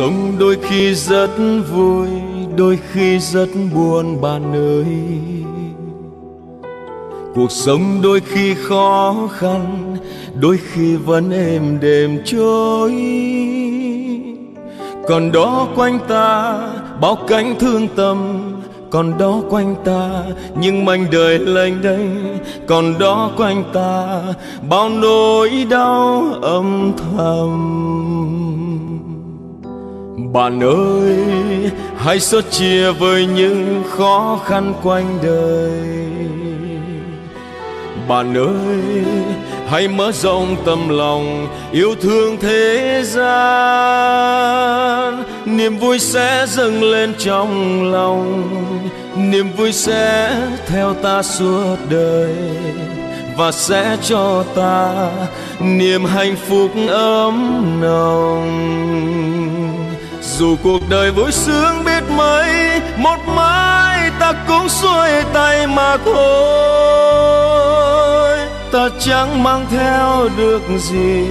cuộc sống đôi khi rất vui, đôi khi rất buồn bạn ơi. Cuộc sống đôi khi khó khăn, đôi khi vẫn êm đềm trôi. Còn đó quanh ta, bao cánh thương tâm, còn đó quanh ta, những mảnh đời lênh đênh. Còn đó quanh ta, bao nỗi đau âm thầm bạn ơi, hãy sớt chia với những khó khăn quanh đời. Bạn ơi, hãy mở rộng tâm lòng, yêu thương thế gian. Niềm vui sẽ dâng lên trong lòng, niềm vui sẽ theo ta suốt đời và sẽ cho ta niềm hạnh phúc ấm nồng dù cuộc đời vui sướng biết mấy, một mai ta cũng xuôi tay mà thôi. Ta chẳng mang theo được gì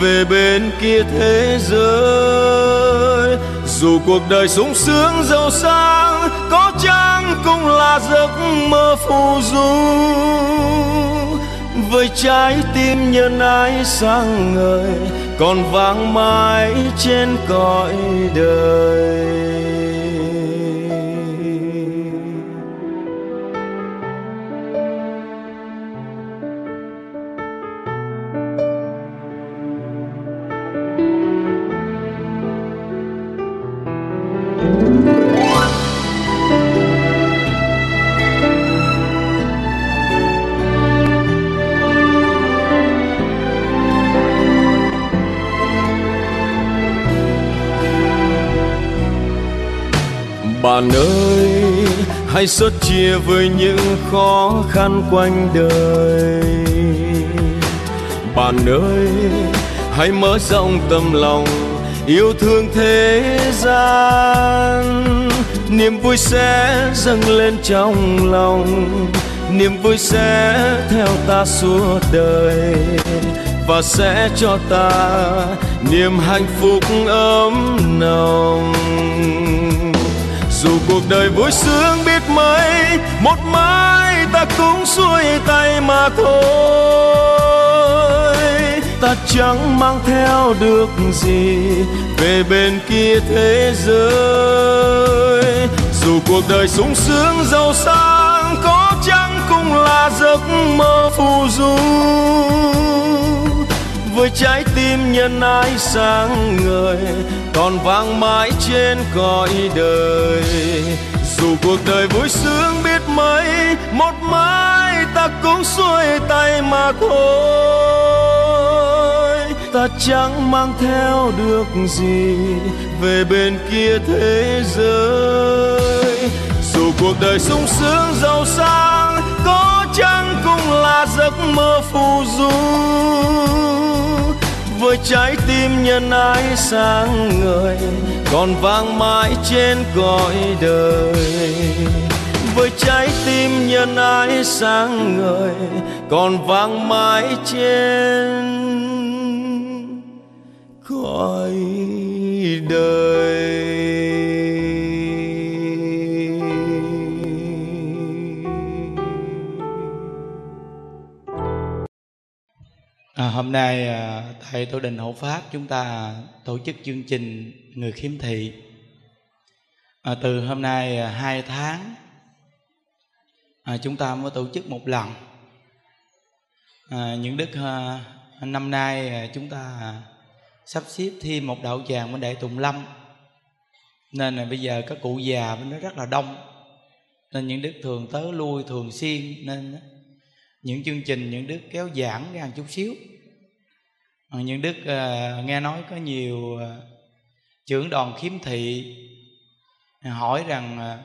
về bên kia thế giới. Dù cuộc đời sung sướng giàu sang, có chăng cũng là giấc mơ phù du. Với trái tim nhân ái sáng ngời còn vang mãi trên cõi đời. Bạn ơi, hãy sớt chia với những khó khăn quanh đời. Bạn ơi, hãy mở rộng tâm lòng, yêu thương thế gian. Niềm vui sẽ dâng lên trong lòng, niềm vui sẽ theo ta suốt đời. Và sẽ cho ta niềm hạnh phúc ấm nồng dù cuộc đời vui sướng biết mấy, một mai ta cũng xuôi tay mà thôi. Ta chẳng mang theo được gì về bên kia thế giới. Dù cuộc đời sung sướng giàu sang, có chăng cũng là giấc mơ phù du với trái tim nhân ái sáng ngời, còn vang mãi trên cõi đời. Dù cuộc đời vui sướng biết mấy, một mai ta cũng xuôi tay mà thôi. Ta chẳng mang theo được gì về bên kia thế giới. Dù cuộc đời sung sướng giàu sang, có chăng cũng là giấc mơ phù du? Với trái tim nhân ái sáng ngời, còn vang mãi trên cõi đời. Với trái tim nhân ái sáng ngời, còn vang mãi trên cõi đời. Hôm nay à, tại tổ đình hộ pháp chúng ta tổ chức chương trình người khiếm thị. À, từ hôm nay à, hai tháng à, chúng ta mới tổ chức một lần. À, những đức à, năm nay à, chúng ta sắp xếp thêm một đạo tràng bên đại tùng lâm. Nên là bây giờ các cụ già bên đó rất là đông. Nên những đức thường tới lui thường xuyên nên những chương trình những đức kéo giãn ra một chút xíu. Ờ, những đức uh, nghe nói có nhiều uh, trưởng đoàn khiếm thị hỏi rằng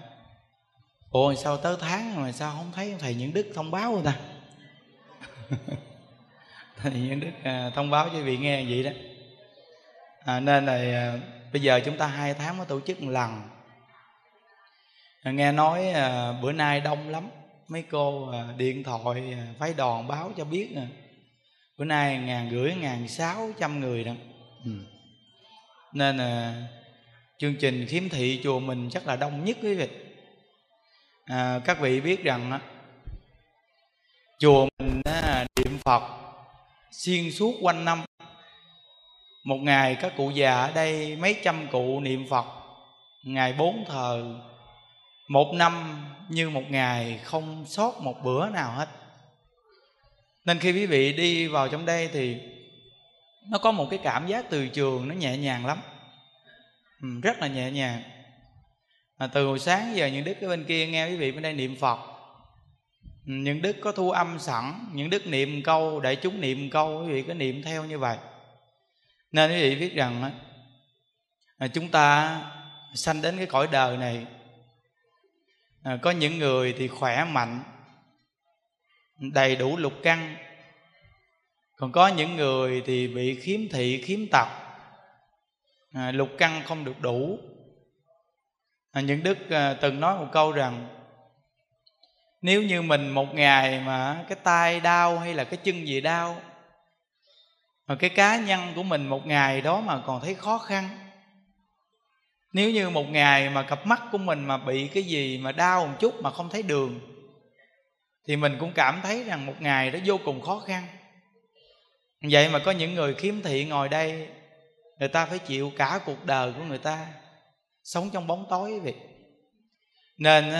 uh, sao tới tháng mà sao không thấy thầy những đức thông báo người ta? Thầy những đức à, thông báo cho vị nghe vậy đó. À, nên là à, bây giờ chúng ta hai tháng mới tổ chức một lần. À, nghe nói à, bữa nay đông lắm. Mấy cô à, điện thoại à, phái đoàn báo cho biết à, bữa nay ngàn rưỡi ngàn sáu trăm người đó. Ừ. nên là chương trình khiếm thị chùa mình chắc là đông nhất quý vị. À, các vị biết rằng á, chùa mình á, niệm phật xuyên suốt quanh năm. Một ngày các cụ già ở đây mấy trăm cụ niệm phật ngày bốn thờ một năm như một ngày không sót một bữa nào hết nên khi quý vị đi vào trong đây thì nó có một cái cảm giác từ trường nó nhẹ nhàng lắm. Ừ, rất là nhẹ nhàng. Mà từ hồi sáng giờ những đức ở bên kia nghe quý vị bên đây niệm phật. Ừ, những đức có thu âm sẵn những đức niệm câu để chúng niệm câu quý vị có niệm theo như vậy. Nên quý vị biết rằng à, chúng ta sanh đến cái cõi đời này. À, có những người thì khỏe mạnh đầy đủ lục căn. Còn có những người thì bị khiếm thị khiếm tật à, lục căn không được đủ. À, những đức à, từng nói một câu rằng nếu như mình một ngày mà cái tay đau hay là cái chân gì đau mà cái cá nhân của mình một ngày đó mà còn thấy khó khăn nếu như một ngày mà cặp mắt của mình mà bị cái gì mà đau một chút mà không thấy đường thì mình cũng cảm thấy rằng một ngày đó vô cùng khó khăn. Vậy mà có những người khiếm thị ngồi đây người ta phải chịu cả cuộc đời của người ta sống trong bóng tối vậy. Nên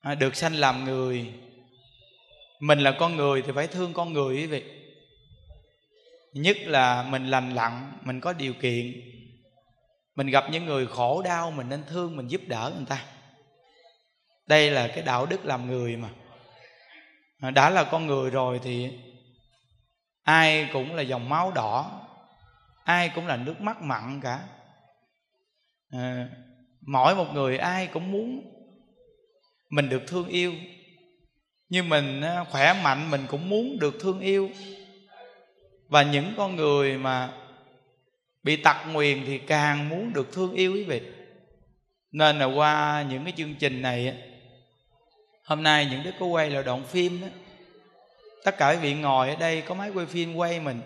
à, được sanh làm người mình là con người thì phải thương con người quý vị. Nhất là mình lành lặn mình có điều kiện mình gặp những người khổ đau mình nên thương mình giúp đỡ người ta đây là cái đạo đức làm người mà. Đã là con người rồi thì ai cũng là dòng máu đỏ ai cũng là nước mắt mặn cả. À, mỗi một người ai cũng muốn mình được thương yêu như mình ờ, khỏe mạnh mình cũng muốn được thương yêu. Và những con người mà bị tật nguyền thì càng muốn được thương yêu quý vị. Nên là qua những cái chương trình này hôm nay những đứa có quay là đoạn phim đó. Tất cả quý vị ngồi ở đây có máy quay phim quay mình.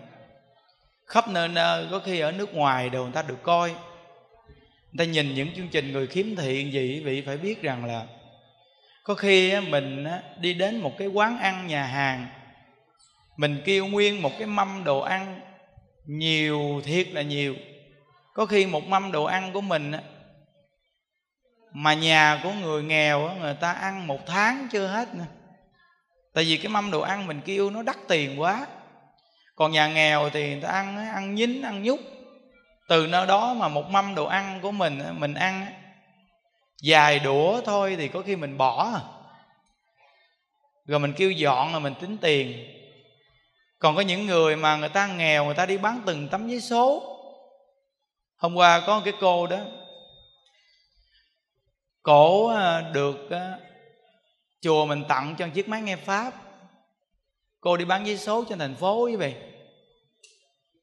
Khắp nơi nơi, có khi ở nước ngoài đều người ta được coi. Người ta nhìn những chương trình người khiếm thị gì quý vị phải biết rằng là có khi mình đi đến một cái quán ăn nhà hàng, mình kêu nguyên một cái mâm đồ ăn, nhiều thiệt là nhiều. Có khi một mâm đồ ăn của mình mà nhà của người nghèo người ta ăn một tháng chưa hết nữa. Tại vì cái mâm đồ ăn mình kêu nó đắt tiền quá. Còn nhà nghèo thì người ta ăn ăn nhín, ăn nhúc từ nơi đó mà một mâm đồ ăn của mình mình ăn dài đũa thôi thì có khi mình bỏ. Rồi mình kêu dọn là mình tính tiền. Còn có những người mà người ta nghèo, người ta đi bán từng tấm giấy số. Hôm qua có một cái cô đó cổ à, được à, chùa mình tặng cho chiếc máy nghe pháp. Cô đi bán giấy số trên thành phố quý vị.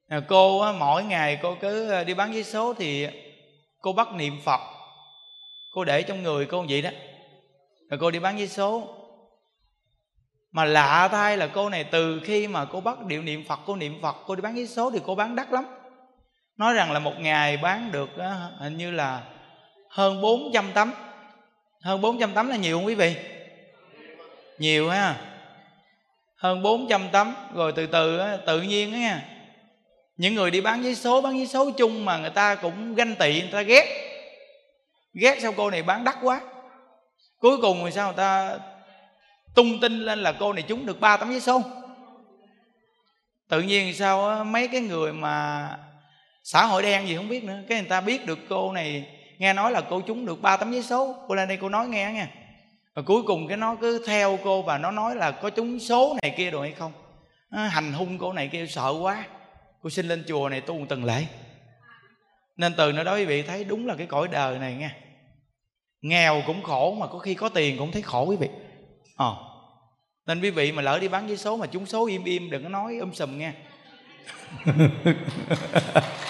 À, cô mỗi ngày cô cứ đi bán giấy số thì cô bắt niệm phật. Cô để trong người cô vậy đó. Rồi cô đi bán giấy số. Mà lạ thay là cô này từ khi mà cô bắt điệu niệm phật, cô niệm phật, cô đi bán giấy số thì cô bán đắt lắm. Nói rằng là một ngày bán được hình như là hơn 400 tấm hơn 400 tấm là nhiều không quý vị? Nhiều ha. Hơn 400 tấm, rồi từ từ tự nhiên á nha. Những người đi bán giấy số, bán giấy số chung mà người ta cũng ganh tị, người ta ghét. Ghét sao cô này bán đắt quá. Cuối cùng thì sao người ta tung tin lên là cô này trúng được ba tấm giấy số. Tự nhiên sao mấy cái người mà xã hội đen gì không biết nữa, cái người ta biết được cô này nghe nói là cô trúng được ba tấm giấy số. Cô lên đây cô nói nghe nha. Và cuối cùng cái nó cứ theo cô và nó nói là có trúng số này kia rồi hay không? Nó hành hung cô này kia sợ quá. Cô xin lên chùa này tu một tuần lễ. Nên từ nơi đó quý vị thấy đúng là cái cõi đời này nha. Nghèo cũng khổ mà có khi có tiền cũng thấy khổ quý vị. Ờ. Nên quý vị mà lỡ đi bán giấy số mà trúng số im im đừng có nói um sùm nghe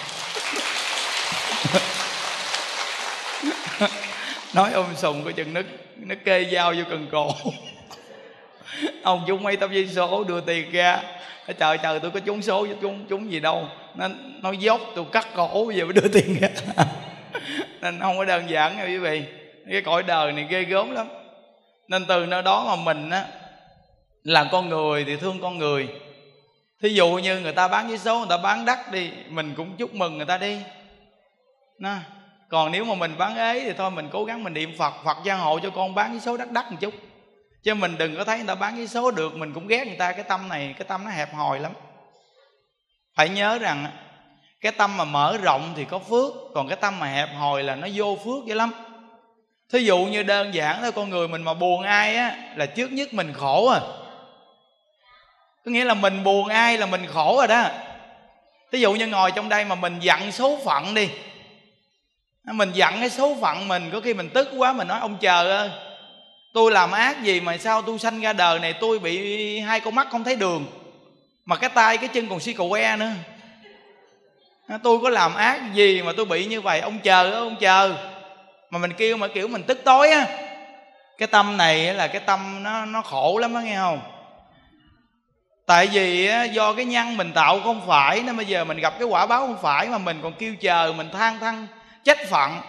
nói ôm sùng coi chừng nó nó kê dao vô cần cổ. Ông chúng mấy tấm giấy số đưa tiền ra. Chờ chờ tôi có trúng số, trúng trúng gì đâu. Nó nó dốt tôi cắt cổ giờ mới đưa tiền ra. Nên không có đơn giản nha quý vị. Cái cõi đời này ghê gớm lắm. Nên từ nơi đó mà mình á, là con người thì thương con người. Thí dụ như người ta bán giấy số, người ta bán đắt đi, mình cũng chúc mừng người ta đi. Nè còn nếu mà mình bán ế thì thôi, mình cố gắng mình niệm phật phật gia hộ cho con bán cái số đắt đắt một chút. Chứ mình đừng có thấy người ta bán cái số được, mình cũng ghét người ta, cái tâm này, cái tâm nó hẹp hòi lắm. Phải nhớ rằng cái tâm mà mở rộng thì có phước, còn cái tâm mà hẹp hòi là nó vô phước dữ lắm. Thí dụ như đơn giản thôi, con người mình mà buồn ai á, là trước nhất mình khổ à. Có nghĩa là mình buồn ai là mình khổ rồi đó. Thí dụ như ngồi trong đây mà mình giận số phận đi mình giận cái số phận mình, có khi mình tức quá, mình nói, ông chờ ơi, tôi làm ác gì mà sao tôi sanh ra đời này tôi bị hai con mắt không thấy đường, mà cái tay, cái chân còn si cầu que nữa. Tôi có làm ác gì mà tôi bị như vậy? Ông chờ ông chờ mà mình kêu, mà kiểu mình tức tối á. Cái tâm này là cái tâm nó nó khổ lắm á, nghe không? Tại vì do cái nhân mình tạo không phải, nên bây giờ mình gặp cái quả báo không phải mà mình còn kêu chờ, mình than thăng trách phận.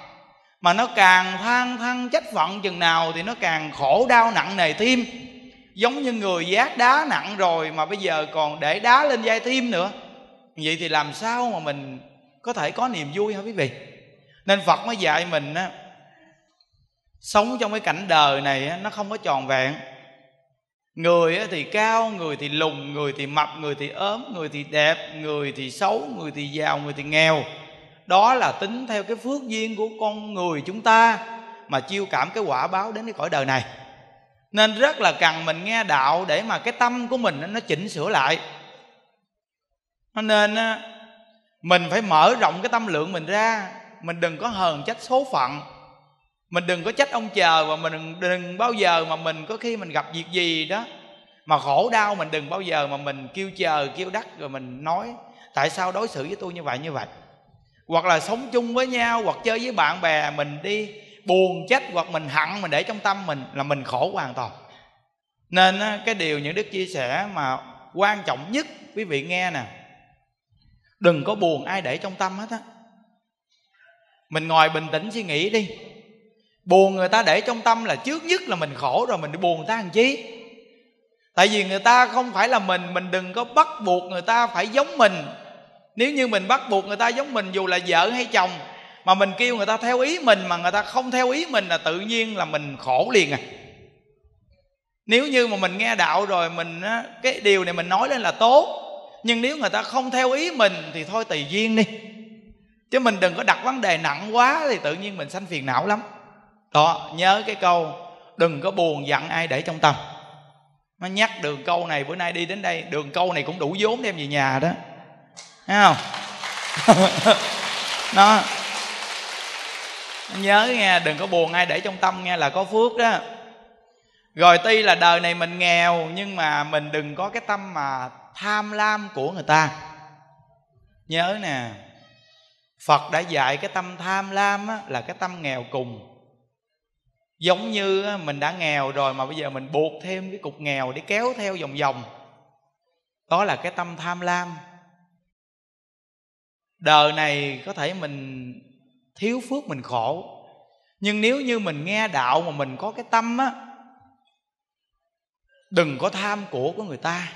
Mà nó càng than thăng trách phận chừng nào thì nó càng khổ đau nặng nề thêm. Giống như người giác đá nặng rồi mà bây giờ còn để đá lên vai thêm nữa. Vậy thì làm sao mà mình có thể có niềm vui hả quý vị? Nên phật mới dạy mình á sống trong cái cảnh đời này á, nó không có tròn vẹn. Người thì cao người thì lùn người thì mập người thì ốm người thì đẹp người thì xấu người thì giàu người thì nghèo đó là tính theo cái phước duyên của con người chúng ta mà chiêu cảm cái quả báo đến cái cõi đời này. Nên rất là cần mình nghe đạo để mà cái tâm của mình nó chỉnh sửa lại. Nên mình phải mở rộng cái tâm lượng mình ra. Mình đừng có hờn trách số phận. Mình đừng có trách ông chờ và mình đừng bao giờ mà mình có khi mình gặp việc gì đó mà khổ đau, mình đừng bao giờ mà mình kêu chờ, kêu đắc rồi mình nói, tại sao đối xử với tôi như vậy như vậy? Hoặc là sống chung với nhau, hoặc chơi với bạn bè mình đi, buồn trách hoặc mình hận mình để trong tâm mình là mình khổ hoàn toàn. Nên cái điều những đức chia sẻ mà quan trọng nhất, quý vị nghe nè, đừng có buồn ai để trong tâm hết á. Mình ngồi bình tĩnh suy nghĩ đi. Buồn người ta để trong tâm là trước nhất là mình khổ rồi mình đi buồn người ta làm chi? Tại vì người ta không phải là mình mình đừng có bắt buộc người ta phải giống mình nếu như mình bắt buộc người ta giống mình dù là vợ hay chồng, mà mình kêu người ta theo ý mình mà người ta không theo ý mình là tự nhiên là mình khổ liền à. Nếu như mà mình nghe đạo rồi mình cái điều này mình nói lên là tốt, nhưng nếu người ta không theo ý mình thì thôi tùy duyên đi. Chứ mình đừng có đặt vấn đề nặng quá thì tự nhiên mình sanh phiền não lắm. Đó, nhớ cái câu, đừng có buồn giận ai để trong tâm. Nó nhắc đường câu này, bữa nay đi đến đây. Đường câu này cũng đủ vốn đem về nhà đó thấy không? Nó nhớ nghe đừng có buồn ai để trong tâm nghe là có phước đó. Rồi tuy là đời này mình nghèo nhưng mà mình đừng có cái tâm mà tham lam của người ta. Nhớ nè phật đã dạy cái tâm tham lam á, là cái tâm nghèo cùng. Giống như mình đã nghèo rồi mà bây giờ mình buộc thêm cái cục nghèo để kéo theo vòng vòng. Đó là cái tâm tham lam đời này có thể mình thiếu phước, mình khổ. Nhưng nếu như mình nghe đạo mà mình có cái tâm á, đừng có tham của của người ta.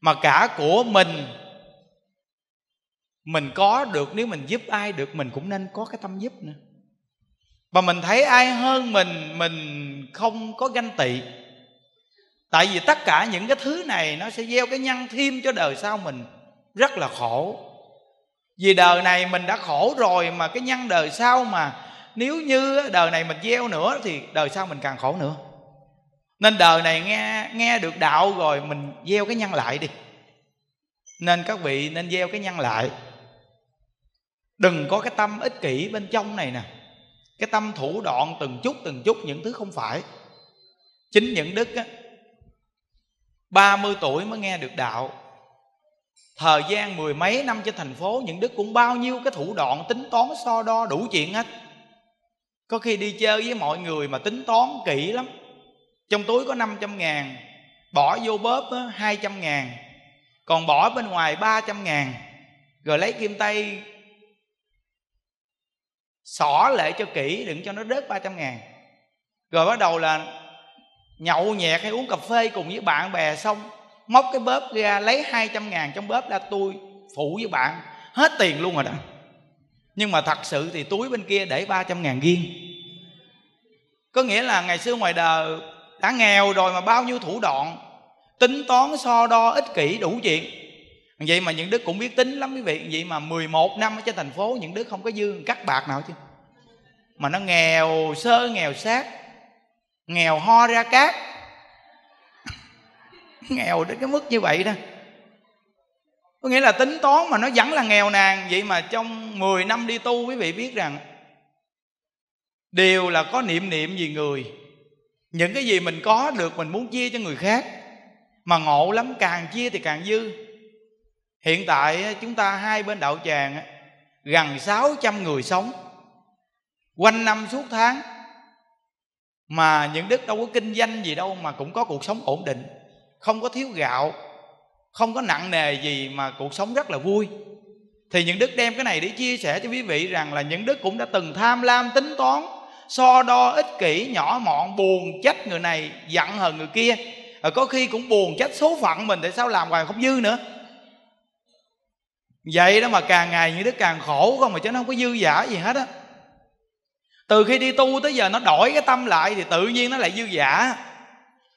Mà cả của mình mình có được, nếu mình giúp ai được, mình cũng nên có cái tâm giúp nữa. Và mình thấy ai hơn mình mình không có ganh tị. Tại vì tất cả những cái thứ này nó sẽ gieo cái nhân thêm cho đời sau mình. Rất là khổ vì đời này mình đã khổ rồi mà cái nhân đời sau mà nếu như đời này mình gieo nữa thì đời sau mình càng khổ nữa. Nên đời này nghe nghe được đạo rồi mình gieo cái nhân lại đi. Nên các vị nên gieo cái nhân lại. Đừng có cái tâm ích kỷ bên trong này nè. Cái tâm thủ đoạn từng chút từng chút những thứ không phải. Chính những đức á 30 tuổi mới nghe được đạo. Thời gian mười mấy năm trên thành phố Những đức cũng bao nhiêu cái thủ đoạn Tính toán so đo đủ chuyện hết. Có khi đi chơi với mọi người Mà tính toán kỹ lắm. Trong túi có 500 ngàn Bỏ vô bóp á, 200 ngàn. Còn bỏ bên ngoài 300 ngàn. Rồi lấy kim tay xỏ lại cho kỹ đừng cho nó rớt 300 ngàn. Rồi bắt đầu là nhậu nhẹt hay uống cà phê cùng với bạn bè xong móc cái bóp ra, lấy 200 ngàn trong bóp ra tôi phụ với bạn. Hết tiền luôn rồi đó. Nhưng mà thật sự thì túi bên kia để 300 ngàn riêng. Có nghĩa là ngày xưa ngoài đời đã nghèo rồi mà bao nhiêu thủ đoạn, tính toán, so đo, ích kỷ đủ chuyện. Vậy mà những đứa cũng biết tính lắm quý vị. Vậy mà 11 năm ở trên thành phố, những đứa không có dư cắt bạc nào chứ. Mà nó nghèo, sơ nghèo sát, nghèo ho ra cát nghèo đến cái mức như vậy đó. Có nghĩa là tính toán mà nó vẫn là nghèo nàn, vậy mà trong 10 năm đi tu quý vị biết rằng đều là có niệm niệm gì người. Những cái gì mình có được mình muốn chia cho người khác, mà ngộ lắm, càng chia thì càng dư. Hiện tại chúng ta hai bên đạo tràng gần 600 người sống. Quanh năm suốt tháng, mà những đức đâu có kinh doanh gì đâu mà cũng có cuộc sống ổn định không có thiếu gạo, không có nặng nề gì mà cuộc sống rất là vui. Thì những đức đem cái này để chia sẻ cho quý vị rằng là những đức cũng đã từng tham lam tính toán, so đo ích kỷ, nhỏ mọn, buồn trách người này, giận hờn người kia. Rồi có khi cũng buồn trách số phận mình tại sao làm hoài không dư nữa. Vậy đó mà càng ngày như đức càng khổ không mà chứ nó không có dư giả gì hết á. Từ khi đi tu tới giờ nó đổi cái tâm lại thì tự nhiên nó lại dư giả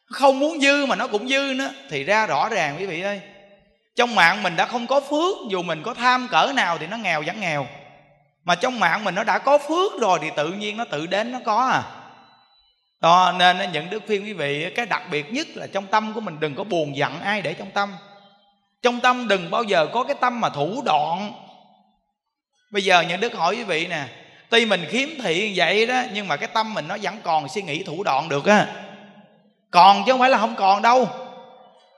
không muốn dư mà nó cũng dư nữa. Thì ra rõ ràng quý vị ơi, trong mạng mình đã không có phước, dù mình có tham cỡ nào thì nó nghèo vẫn nghèo. Mà trong mạng mình nó đã có phước rồi thì tự nhiên nó tự đến nó có à. Đó, nên những đức khuyên quý vị, cái đặc biệt nhất là trong tâm của mình, đừng có buồn giận ai để trong tâm. Trong tâm đừng bao giờ có cái tâm mà thủ đoạn. Bây giờ những đức hỏi quý vị nè, tuy mình khiếm thị vậy đó, nhưng mà cái tâm mình nó vẫn còn suy nghĩ thủ đoạn được á còn chứ không phải là không còn đâu.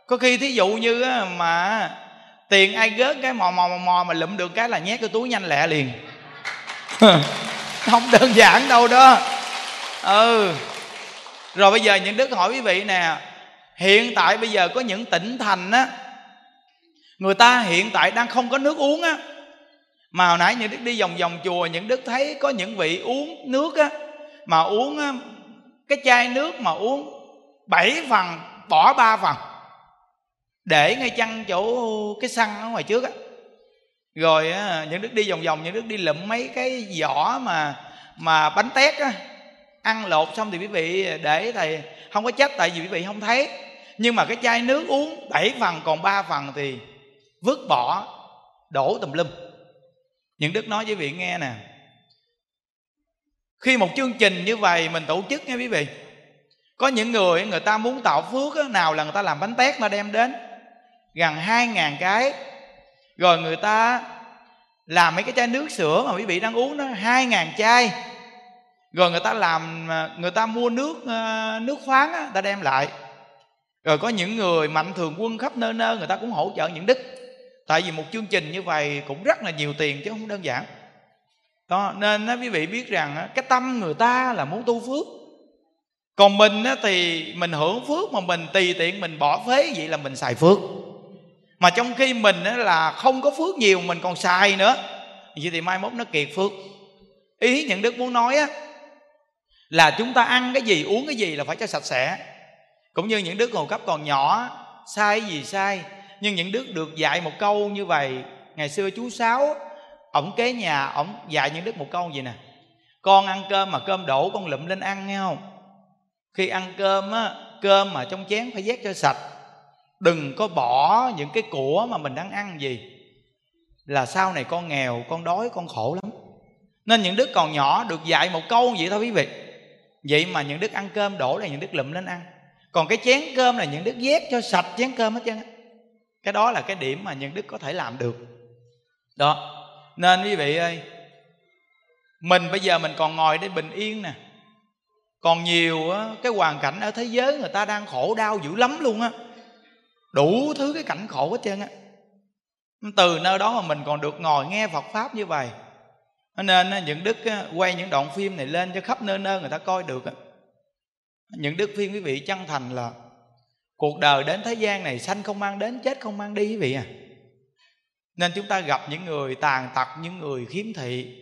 Có khi thí dụ như mà tiền ai gớt cái mò mò mò, mò mà lụm được cái là nhét cái túi nhanh lẹ liền. Không đơn giản đâu đó. Ừ. Rồi bây giờ những đức hỏi quý vị nè hiện tại bây giờ có những tỉnh thành á người ta hiện tại đang không có nước uống á mà hồi nãy những đức đi vòng vòng chùa những đức thấy có những vị uống nước á mà uống á, cái chai nước mà uống bảy phần bỏ ba phần. Để ngay chăn chỗ cái xăng ở ngoài trước á. Rồi á, những đức đi vòng vòng những đức đi lụm mấy cái vỏ mà mà bánh tét á. Ăn lột xong thì quý vị để thầy không có trách tại vì quý vị không thấy. Nhưng mà cái chai nước uống bảy phần còn ba phần thì vứt bỏ đổ tùm lum. Những đức nói với quý vị nghe nè khi một chương trình như vậy mình tổ chức nghe quý vị có những người người ta muốn tạo phước á, nào là người ta làm bánh tét mà đem đến. Gần hai ngàn cái. Rồi người ta làm mấy cái chai nước sữa mà quý vị đang uống đó hai ngàn chai. Rồi người ta làm người ta mua nước ờ, nước khoáng á, ta đem lại. Rồi có những người mạnh thường quân khắp nơi nơi người ta cũng hỗ trợ những đức. Tại vì một chương trình như vậy cũng rất là nhiều tiền chứ không đơn giản. Đó nên quý vị biết rằng cái tâm người ta là muốn tu phước còn mình thì mình hưởng phước mà mình tùy tiện mình bỏ phế, vậy là mình xài phước. Mà trong khi mình là không có phước nhiều, mình còn xài nữa. Vậy thì mai mốt nó kiệt phước. Ý những đức muốn nói á, là chúng ta ăn cái gì, uống cái gì là phải cho sạch sẽ. Cũng như những đứa còn cấp còn nhỏ sai gì sai, nhưng những đứa được dạy một câu như vậy, ngày xưa chú sáu, ổng kế nhà, ổng dạy những đứa một câu gì nè. Con ăn cơm mà cơm đổ con lụm lên ăn, nghe không? Khi ăn cơm á, cơm mà trong chén phải vét cho sạch. Đừng có bỏ những cái của mà mình đang ăn gì. Là sau này con nghèo, con đói, con khổ lắm. Nên những đứa còn nhỏ được dạy một câu vậy thôi quý vị. Vậy mà những đứa ăn cơm đổ là những đứa lụm lên ăn. Còn cái chén cơm là những đứa vét cho sạch chén cơm hết trơn cái đó là cái điểm mà những đức có thể làm được. Đó. Nên quý vị ơi, mình bây giờ mình còn ngồi để bình yên nè còn nhiều á, cái hoàn cảnh ở thế giới người ta đang khổ đau dữ lắm luôn á. Đủ thứ cái cảnh khổ hết trơn á. Từ nơi đó mà mình còn được ngồi nghe Phật pháp như vậy. Nên những đức quay những đoạn phim này lên cho khắp nơi nơi người ta coi được những đức phim quý vị chân thành là cuộc đời đến thế gian này sanh không mang đến chết không mang đi quý vị à. Nên chúng ta gặp những người tàn tật những người khiếm thị.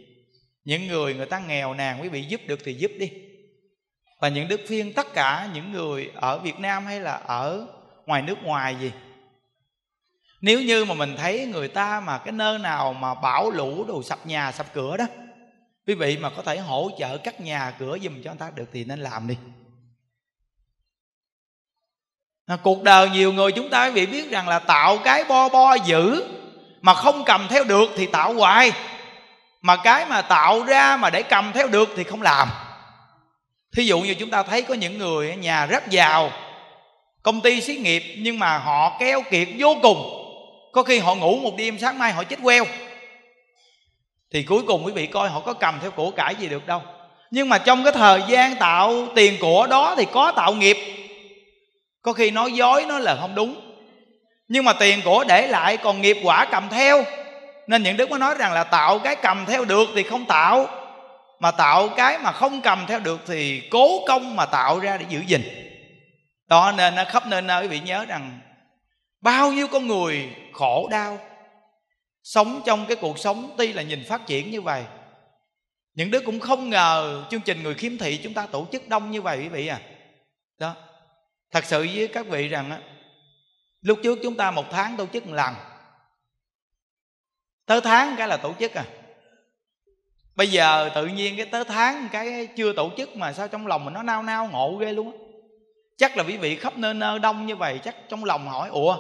Những người người ta nghèo nàn quý vị giúp được thì giúp đi và những đức phiên tất cả những người ở việt nam hay là ở ngoài nước ngoài gì? Nếu như mà mình thấy người ta mà cái nơi nào mà bão lũ đồ sập nhà sập cửa đó quý vị mà có thể hỗ trợ cắt nhà cửa giùm cho người ta được thì nên làm đi. À, cuộc đời nhiều người chúng ta quý vị biết rằng là tạo cái bo bo giữ mà không cầm theo được thì tạo hoài. Mà cái mà tạo ra mà để cầm theo được thì không làm thí dụ như chúng ta thấy có những người ở nhà rất giàu công ty xí nghiệp, nhưng mà họ keo kiệt vô cùng. Có khi họ ngủ một đêm, sáng mai họ chết queo. Thì cuối cùng quý vị coi họ có cầm theo của cải gì được đâu. Nhưng mà trong cái thời gian tạo tiền của đó thì có tạo nghiệp. Có khi nói dối nó là không đúng. Nhưng mà tiền của để lại, còn nghiệp quả cầm theo. Nên những đức mới nói rằng là tạo cái cầm theo được thì không tạo mà tạo cái mà không cầm theo được thì cố công mà tạo ra để giữ gìn. Đó nên khắp nơi nơi quý vị nhớ rằng bao nhiêu con người khổ đau sống trong cái cuộc sống tuy là nhìn phát triển như vậy, những đứa cũng không ngờ chương trình người khiếm thị chúng ta tổ chức đông như vậy quý vị à. Đó, thật sự với các vị rằng á, lúc trước chúng ta một tháng tổ chức một lần, tới tháng cái là tổ chức à bây giờ tự nhiên cái tới tháng cái chưa tổ chức mà sao trong lòng mình nó nao nao ngộ ghê luôn á. Chắc là quý vị khắp nơi nơi đông như vậy, chắc trong lòng hỏi, ủa,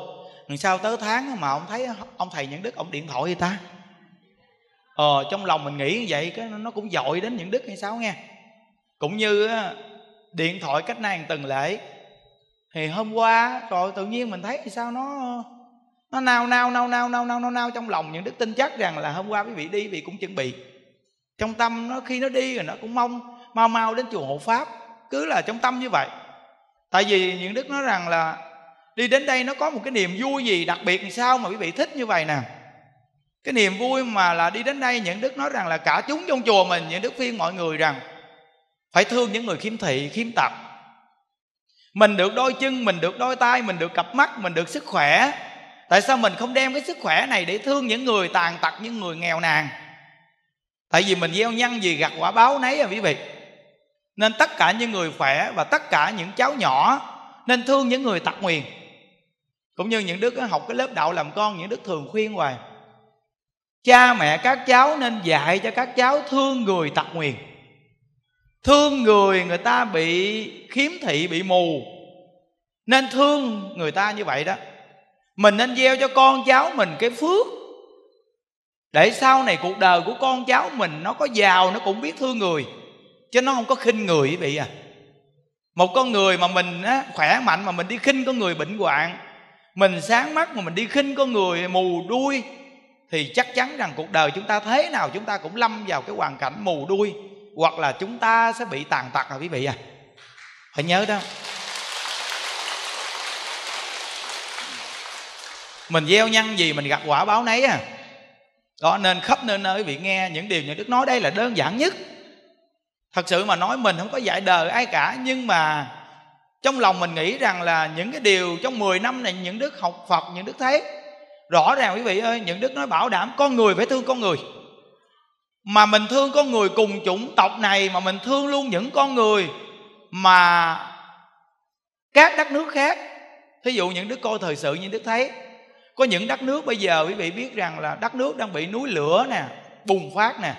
làm sao tới tháng mà ông thấy ông thầy những đức ông điện thoại gì ta? Ờ trong lòng mình nghĩ như vậy, cái nó cũng dội đến những đức hay sao nghe. Cũng như điện thoại cách này từng lễ. Thì hôm qua, rồi tự nhiên mình thấy sao nó nó nao nao nao nao nao nao nao nao trong lòng những đức tin chắc rằng là hôm qua quý vị đi vì cũng chuẩn bị trong tâm nó khi nó đi rồi nó cũng mong, mau mau đến chùa hộ pháp. Cứ là trong tâm như vậy. Tại vì những đức nói rằng là đi đến đây nó có một cái niềm vui gì đặc biệt làm sao mà quý vị thích như vậy nè. Cái niềm vui mà là đi đến đây những đức nói rằng là cả chúng trong chùa mình, những đức phiên mọi người rằng phải thương những người khiếm thị, khiếm tật. Mình được đôi chân, mình được đôi tay, mình được cặp mắt, mình được sức khỏe. Tại sao mình không đem cái sức khỏe này để thương những người tàn tật, những người nghèo nàn? Tại vì mình gieo nhân gì gặt quả báo nấy à quý vị. Nên tất cả những người khỏe và tất cả những cháu nhỏ nên thương những người tật nguyền. Cũng như những đứa học cái lớp đạo làm con, những đứa thường khuyên hoài. Cha mẹ các cháu nên dạy cho các cháu thương người tật nguyền. Thương người người ta bị khiếm thị, bị mù. Nên thương người ta như vậy đó. Mình nên gieo cho con cháu mình cái phước để sau này cuộc đời của con cháu mình nó có giàu nó cũng biết thương người. Chứ nó không có khinh người quý vị à. Một con người mà mình á, khỏe mạnh mà mình đi khinh con người bệnh hoạn mình sáng mắt mà mình đi khinh con người mù đuôi thì chắc chắn rằng cuộc đời chúng ta thế nào chúng ta cũng lâm vào cái hoàn cảnh mù đuôi hoặc là chúng ta sẽ bị tàn tật à quý vị à. Phải nhớ đó. Mình gieo nhân gì mình gặt quả báo nấy à đó, nên khắp nơi nơi quý vị nghe những điều những đức nói đây là đơn giản nhất. Thật sự mà nói mình không có dạy đời ai cả, nhưng mà trong lòng mình nghĩ rằng là những cái điều trong 10 năm này những đức học Phật, những đức thấy, rõ ràng quý vị ơi, những đức nói bảo đảm con người phải thương con người. Mà mình thương con người cùng chủng tộc này, mà mình thương luôn những con người mà các đất nước khác. Thí dụ những đức coi thời sự như đức thấy có những đất nước bây giờ quý vị biết rằng là đất nước đang bị núi lửa nè, bùng phát nè,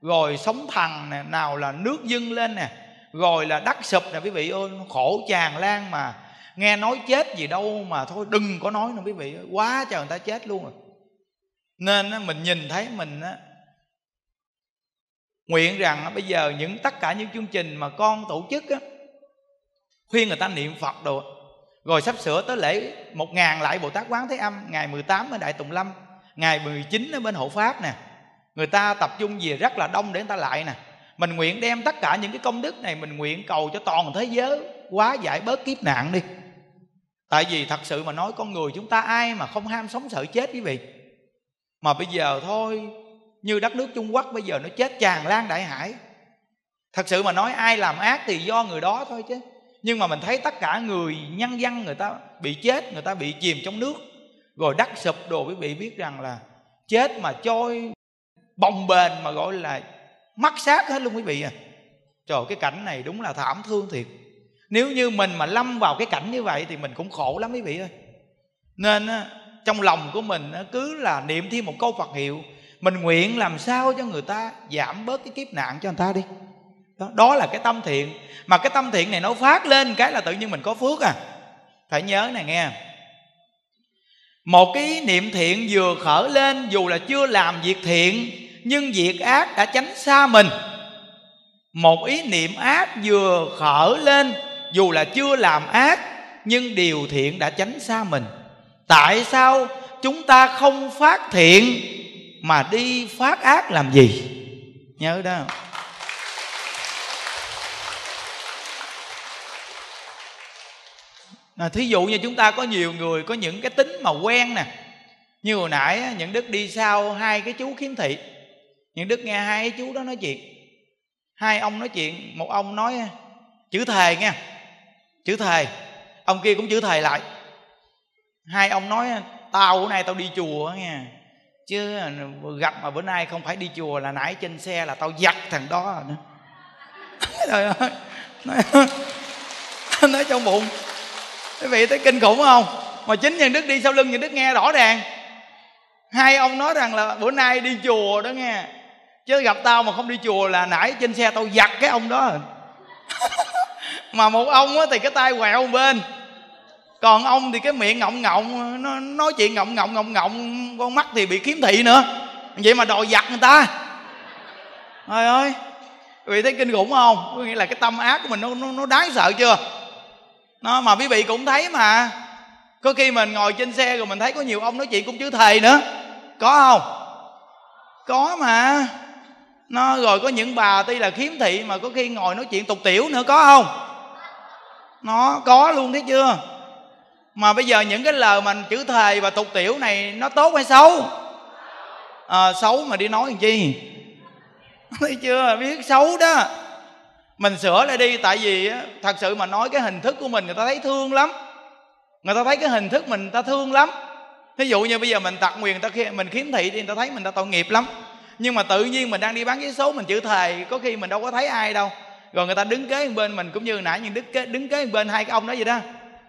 rồi sóng thần nè, nào là nước dâng lên nè, rồi là đất sụp nè, quý vị ơi khổ tràn lan mà. Nghe nói chết gì đâu mà thôi, đừng có nói nữa quý vị quá trời người ta chết luôn rồi. Nên mình nhìn thấy mình nguyện rằng bây giờ những tất cả những chương trình mà con tổ chức á, khuyên người ta niệm phật đồ rồi sắp sửa tới lễ một ngàn lại Bồ Tát Quán Thế Âm, Ngày 18 ở Đại Tùng Lâm, Ngày 19 ở bên Hộ Pháp nè. Người ta tập trung về rất là đông để người ta lại nè. Mình nguyện đem tất cả những cái công đức này Mình nguyện cầu cho toàn thế giới Quá giải bớt kiếp nạn đi. Tại vì thật sự mà nói con người chúng ta ai mà không ham sống sợ chết quý vị? Mà bây giờ thôi, Như đất nước Trung Quốc bây giờ nó chết tràn lan đại hải. Thật sự mà nói ai làm ác thì do người đó thôi chứ nhưng mà mình thấy tất cả người nhân dân người ta bị chết, người ta bị chìm trong nước. Rồi đất sụp đồ quý vị biết rằng là chết mà trôi bồng bềnh mà gọi là mất xác hết luôn quý vị à. Trời, cái cảnh này đúng là thảm thương thiệt. Nếu như mình mà lâm vào cái cảnh như vậy thì mình cũng khổ lắm quý vị ơi. Nên trong lòng của mình cứ là niệm thêm một câu phật hiệu. Mình nguyện làm sao cho người ta giảm bớt cái kiếp nạn cho người ta đi đó, đó là cái tâm thiện. Mà cái tâm thiện này nó phát lên cái là tự nhiên mình có phước à. Phải nhớ này nghe. Một cái niệm thiện vừa khởi lên dù là chưa làm việc thiện nhưng việc ác đã tránh xa mình. Một ý niệm ác vừa khởi lên dù là chưa làm ác nhưng điều thiện đã tránh xa mình. Tại sao chúng ta không phát thiện mà đi phát ác làm gì? Nhớ đó. À, thí dụ như chúng ta có nhiều người có những cái tính mà quen nè. Như hồi nãy những đức đi sau hai cái chú khiếm thị. Những đức nghe hai cái chú đó nói chuyện. Hai ông nói chuyện một ông nói chữ thề nghe chữ thề. Ông kia cũng chữ thề lại. Hai ông nói tao bữa nay tao đi chùa nha chứ gặp mà bữa nay không phải đi chùa là nãy trên xe là tao giặt thằng đó nữa trời ơi. Nói, nói trong bụng quý vị thấy kinh khủng không? Mà chính nhân đức đi sau lưng nhân đức nghe rõ ràng. Hai ông nói rằng là bữa nay đi chùa đó nghe. Chứ gặp tao mà không đi chùa là nãy trên xe tao giặt cái ông đó. Mà một ông thì cái tay quẹo bên. Còn ông thì cái miệng ngọng ngọng nó nói chuyện ngọng ngọng ngọng ngọng con mắt thì bị kiếm thị nữa. Vậy mà đòi giặt người ta. Trời ơi quý vị thấy kinh khủng không? Có nghĩa là cái tâm ác của mình nó nó, nó đáng sợ chưa? Nó mà quý vị cũng thấy mà. Có khi mình ngồi trên xe rồi mình thấy có nhiều ông nói chuyện cũng chữ thầy nữa. Có không? Có mà. Nó rồi có những bà tuy là khiếm thị mà có khi ngồi nói chuyện tục tiểu nữa có không? Nó có luôn thấy chưa? Mà bây giờ những cái lời mình chữ thề và tục tiểu này nó tốt hay xấu? À, xấu mà đi nói làm chi? Thấy chưa? Biết xấu đó mình sửa lại đi tại vì thật sự mà nói cái hình thức của mình người ta thấy thương lắm. Người ta thấy cái hình thức mình người ta thương lắm. Ví dụ như bây giờ mình tặc quyền người ta mình khiếm thị thì người ta thấy mình ta tội nghiệp lắm. Nhưng mà tự nhiên mình đang đi bán giấy số mình chữ thề có khi mình đâu có thấy ai đâu. Rồi người ta đứng kế bên mình cũng như nãy những đức kế, đứng kế bên hai cái ông đó vậy đó.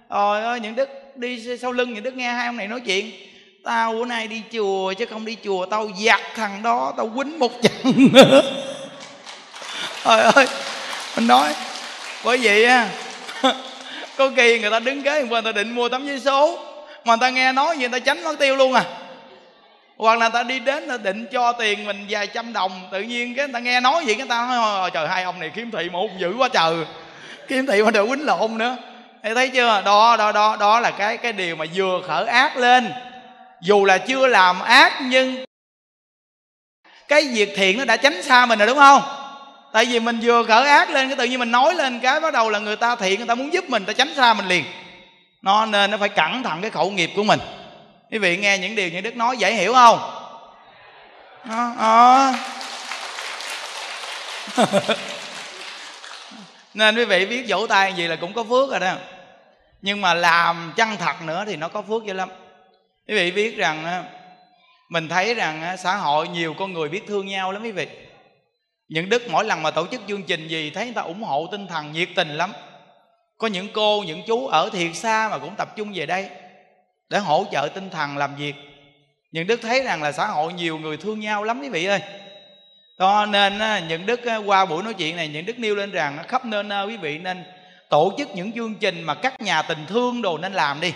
Rồi ơi những đức đi sau lưng những đức nghe hai ông này nói chuyện. Tao bữa nay đi chùa chứ không đi chùa tao giặt thằng đó tao quýnh một trận nữa. Trời ơi mình nói, bởi vậy á, có khi người ta đứng kế người ta định mua tấm giấy số, mà người ta nghe nói gì, người ta tránh mất tiêu luôn à. Hoặc là người ta đi đến ta định cho tiền mình vài trăm đồng, tự nhiên cái người ta nghe nói gì cái ta nói trời, hai ông này kiếm thị một dữ quá trời. Kiếm thị mà đều quýnh lộn nữa. Thấy thấy chưa? Đó đó đó đó là cái cái điều mà vừa khởi ác lên. Dù là chưa làm ác, nhưng cái việc thiện nó đã tránh xa mình rồi, đúng không? Tại vì mình vừa khởi ác lên cái tự nhiên mình nói lên cái bắt đầu là người ta thiện người ta muốn giúp mình ta tránh xa mình liền. Nó nên nó phải cẩn thận cái khẩu nghiệp của mình. Quý vị nghe những điều như đức nói dễ hiểu không? À, à. nên quý vị biết vỗ tay gì là cũng có phước rồi đó. Nhưng mà làm chân thật nữa thì nó có phước dữ lắm. Quý vị biết rằng mình thấy rằng xã hội nhiều con người biết thương nhau lắm quý vị những đức mỗi lần mà tổ chức chương trình gì, thấy người ta ủng hộ tinh thần, nhiệt tình lắm. Có những cô, những chú ở thiệt xa mà cũng tập trung về đây để hỗ trợ tinh thần làm việc. Những đức thấy rằng là xã hội nhiều người thương nhau lắm quý vị ơi. Cho nên những đức qua buổi nói chuyện này, những đức nêu lên rằng khắp nơi quý vị nên tổ chức những chương trình mà các nhà tình thương đồ nên làm đi.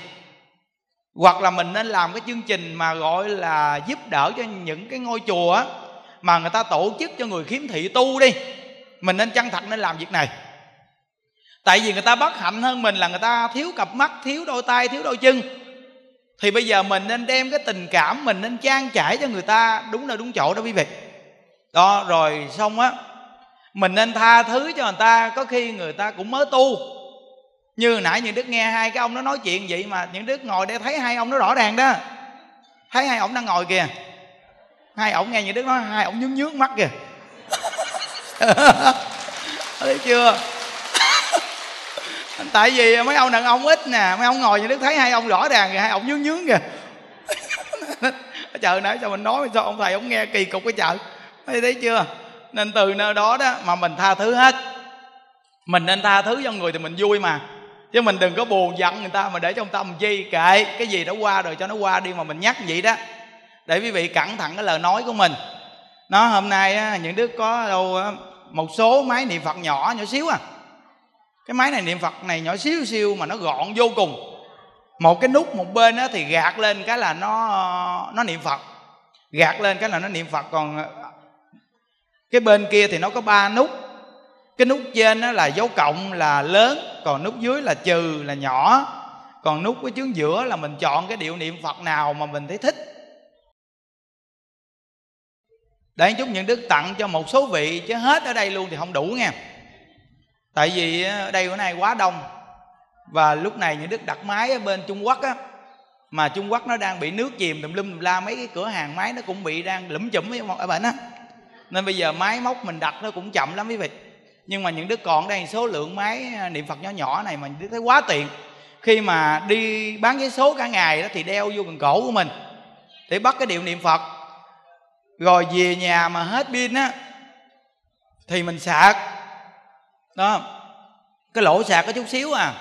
Hoặc là mình nên làm cái chương trình mà gọi là giúp đỡ cho những cái ngôi chùa á mà người ta tổ chức cho người khiếm thị tu đi. Mình nên chân thật nên làm việc này. Tại vì người ta bất hạnh hơn mình là người ta thiếu cặp mắt, thiếu đôi tay, thiếu đôi chân. Thì bây giờ mình nên đem cái tình cảm mình nên trang trải cho người ta đúng nơi đúng chỗ đó quý vị. Đó, rồi xong á, mình nên tha thứ cho người ta, có khi người ta cũng mới tu. Như nãy những đức nghe hai cái ông nó nói chuyện vậy mà những đức ngồi để thấy hai ông nó rõ ràng đó. Thấy hai ông đang ngồi kìa hai ổng nghe như đức nói, hai ổng nhướng nhướng mắt kìa. Thấy chưa? Tại vì mấy ông đàn ông ít nè, mấy ông ngồi như đức thấy hai ông rõ ràng kìa, hai ông nhướng nhướng kìa. Trời nãy sao mình nói sao ông thầy ông nghe kỳ cục cái chợ thấy thấy chưa? Nên từ nơi đó đó mà mình tha thứ hết. Mình nên tha thứ cho người thì mình vui mà. Chứ mình đừng có buồn giận người ta mà để trong tâm chi. Kệ, cái gì đã qua rồi cho nó qua đi mà mình nhắc vậy đó để quý vị cẩn thận cái lời nói của mình. Nó hôm nay á, những đứa có đâu một số máy niệm phật nhỏ nhỏ xíu à. Cái máy này niệm phật này nhỏ xíu xíu mà nó gọn vô cùng. Một cái nút một bên á, thì gạt lên cái là nó nó niệm phật. Gạt lên cái là nó niệm phật. Còn cái bên kia thì nó có ba nút. Cái nút trên đó là dấu cộng là lớn còn nút dưới là trừ là nhỏ. Còn nút cái chướng giữa là mình chọn cái điệu niệm phật nào mà mình thấy thích để chút những đức tặng cho một số vị chứ hết ở đây luôn thì không đủ nghe, tại vì ở đây bữa nay quá đông. Và lúc này những đức đặt máy ở bên trung quốc á mà trung quốc nó đang bị nước chìm tùm lum tùm la mấy cái cửa hàng máy nó cũng bị đang lủm chủm ở bệnh á. Nên bây giờ máy móc mình đặt nó cũng chậm lắm quý vị. Nhưng mà những đứa còn đây số lượng máy niệm phật nhỏ nhỏ này mà thấy quá tiện. Khi mà đi bán vé số cả ngày đó thì đeo vô gần cổ của mình. Để bắt cái điệu niệm phật rồi về nhà mà hết pin á thì mình sạc. Đó. Cái lỗ sạc có chút xíu à.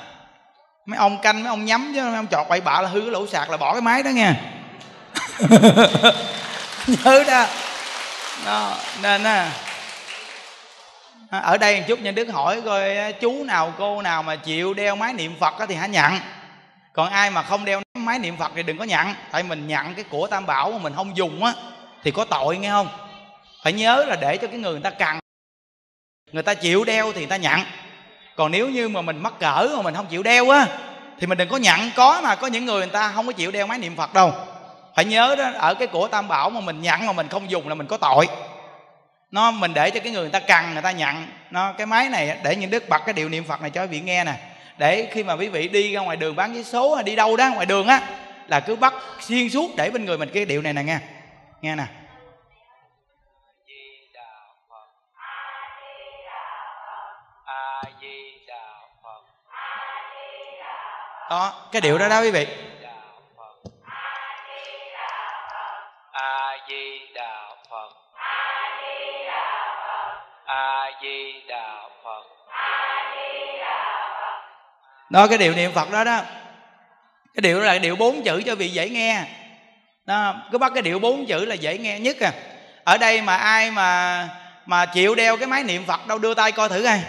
Mấy ông canh mấy ông nhắm chứ mấy ông chọt bậy bạ là hư cái lỗ sạc là bỏ cái máy đó nha nhớ đó. Đó nên á. Ở đây một chút nhân đức hỏi coi chú nào cô nào mà chịu đeo máy niệm phật thì hãy nhận còn ai mà không đeo máy niệm phật thì đừng có nhận tại mình nhận cái của tam bảo mà mình không dùng á thì có tội, nghe không? Phải nhớ là để cho cái người người ta cần người ta chịu đeo thì người ta nhận. Còn nếu như mà mình mắc cỡ mà mình không chịu đeo á, thì mình đừng có nhận. Có mà, có những người người ta không có chịu đeo máy niệm phật đâu. Phải nhớ đó, ở cái của tam bảo mà mình nhận mà mình không dùng là mình có tội. Nó, mình để cho cái người người ta cần người ta nhận. Nó, cái máy này, để những đức bật cái điệu niệm phật này cho quý vị nghe nè. Để khi mà quý vị đi ra ngoài đường bán vé số hay đi đâu đó, ngoài đường á, là cứ bắt xuyên suốt để bên người mình cái điệu này nè nghe nghe nè. Đó, cái điệu đó đó quý vị. A di đà phật a di đà phật đó, cái điệu niệm phật đó đó. Cái điệu đó là điệu bốn chữ cho vị dễ nghe đó cứ bắt cái điệu bốn chữ là dễ nghe nhất à. Ở đây mà ai mà mà chịu đeo cái máy niệm phật đâu đưa tay coi thử ai.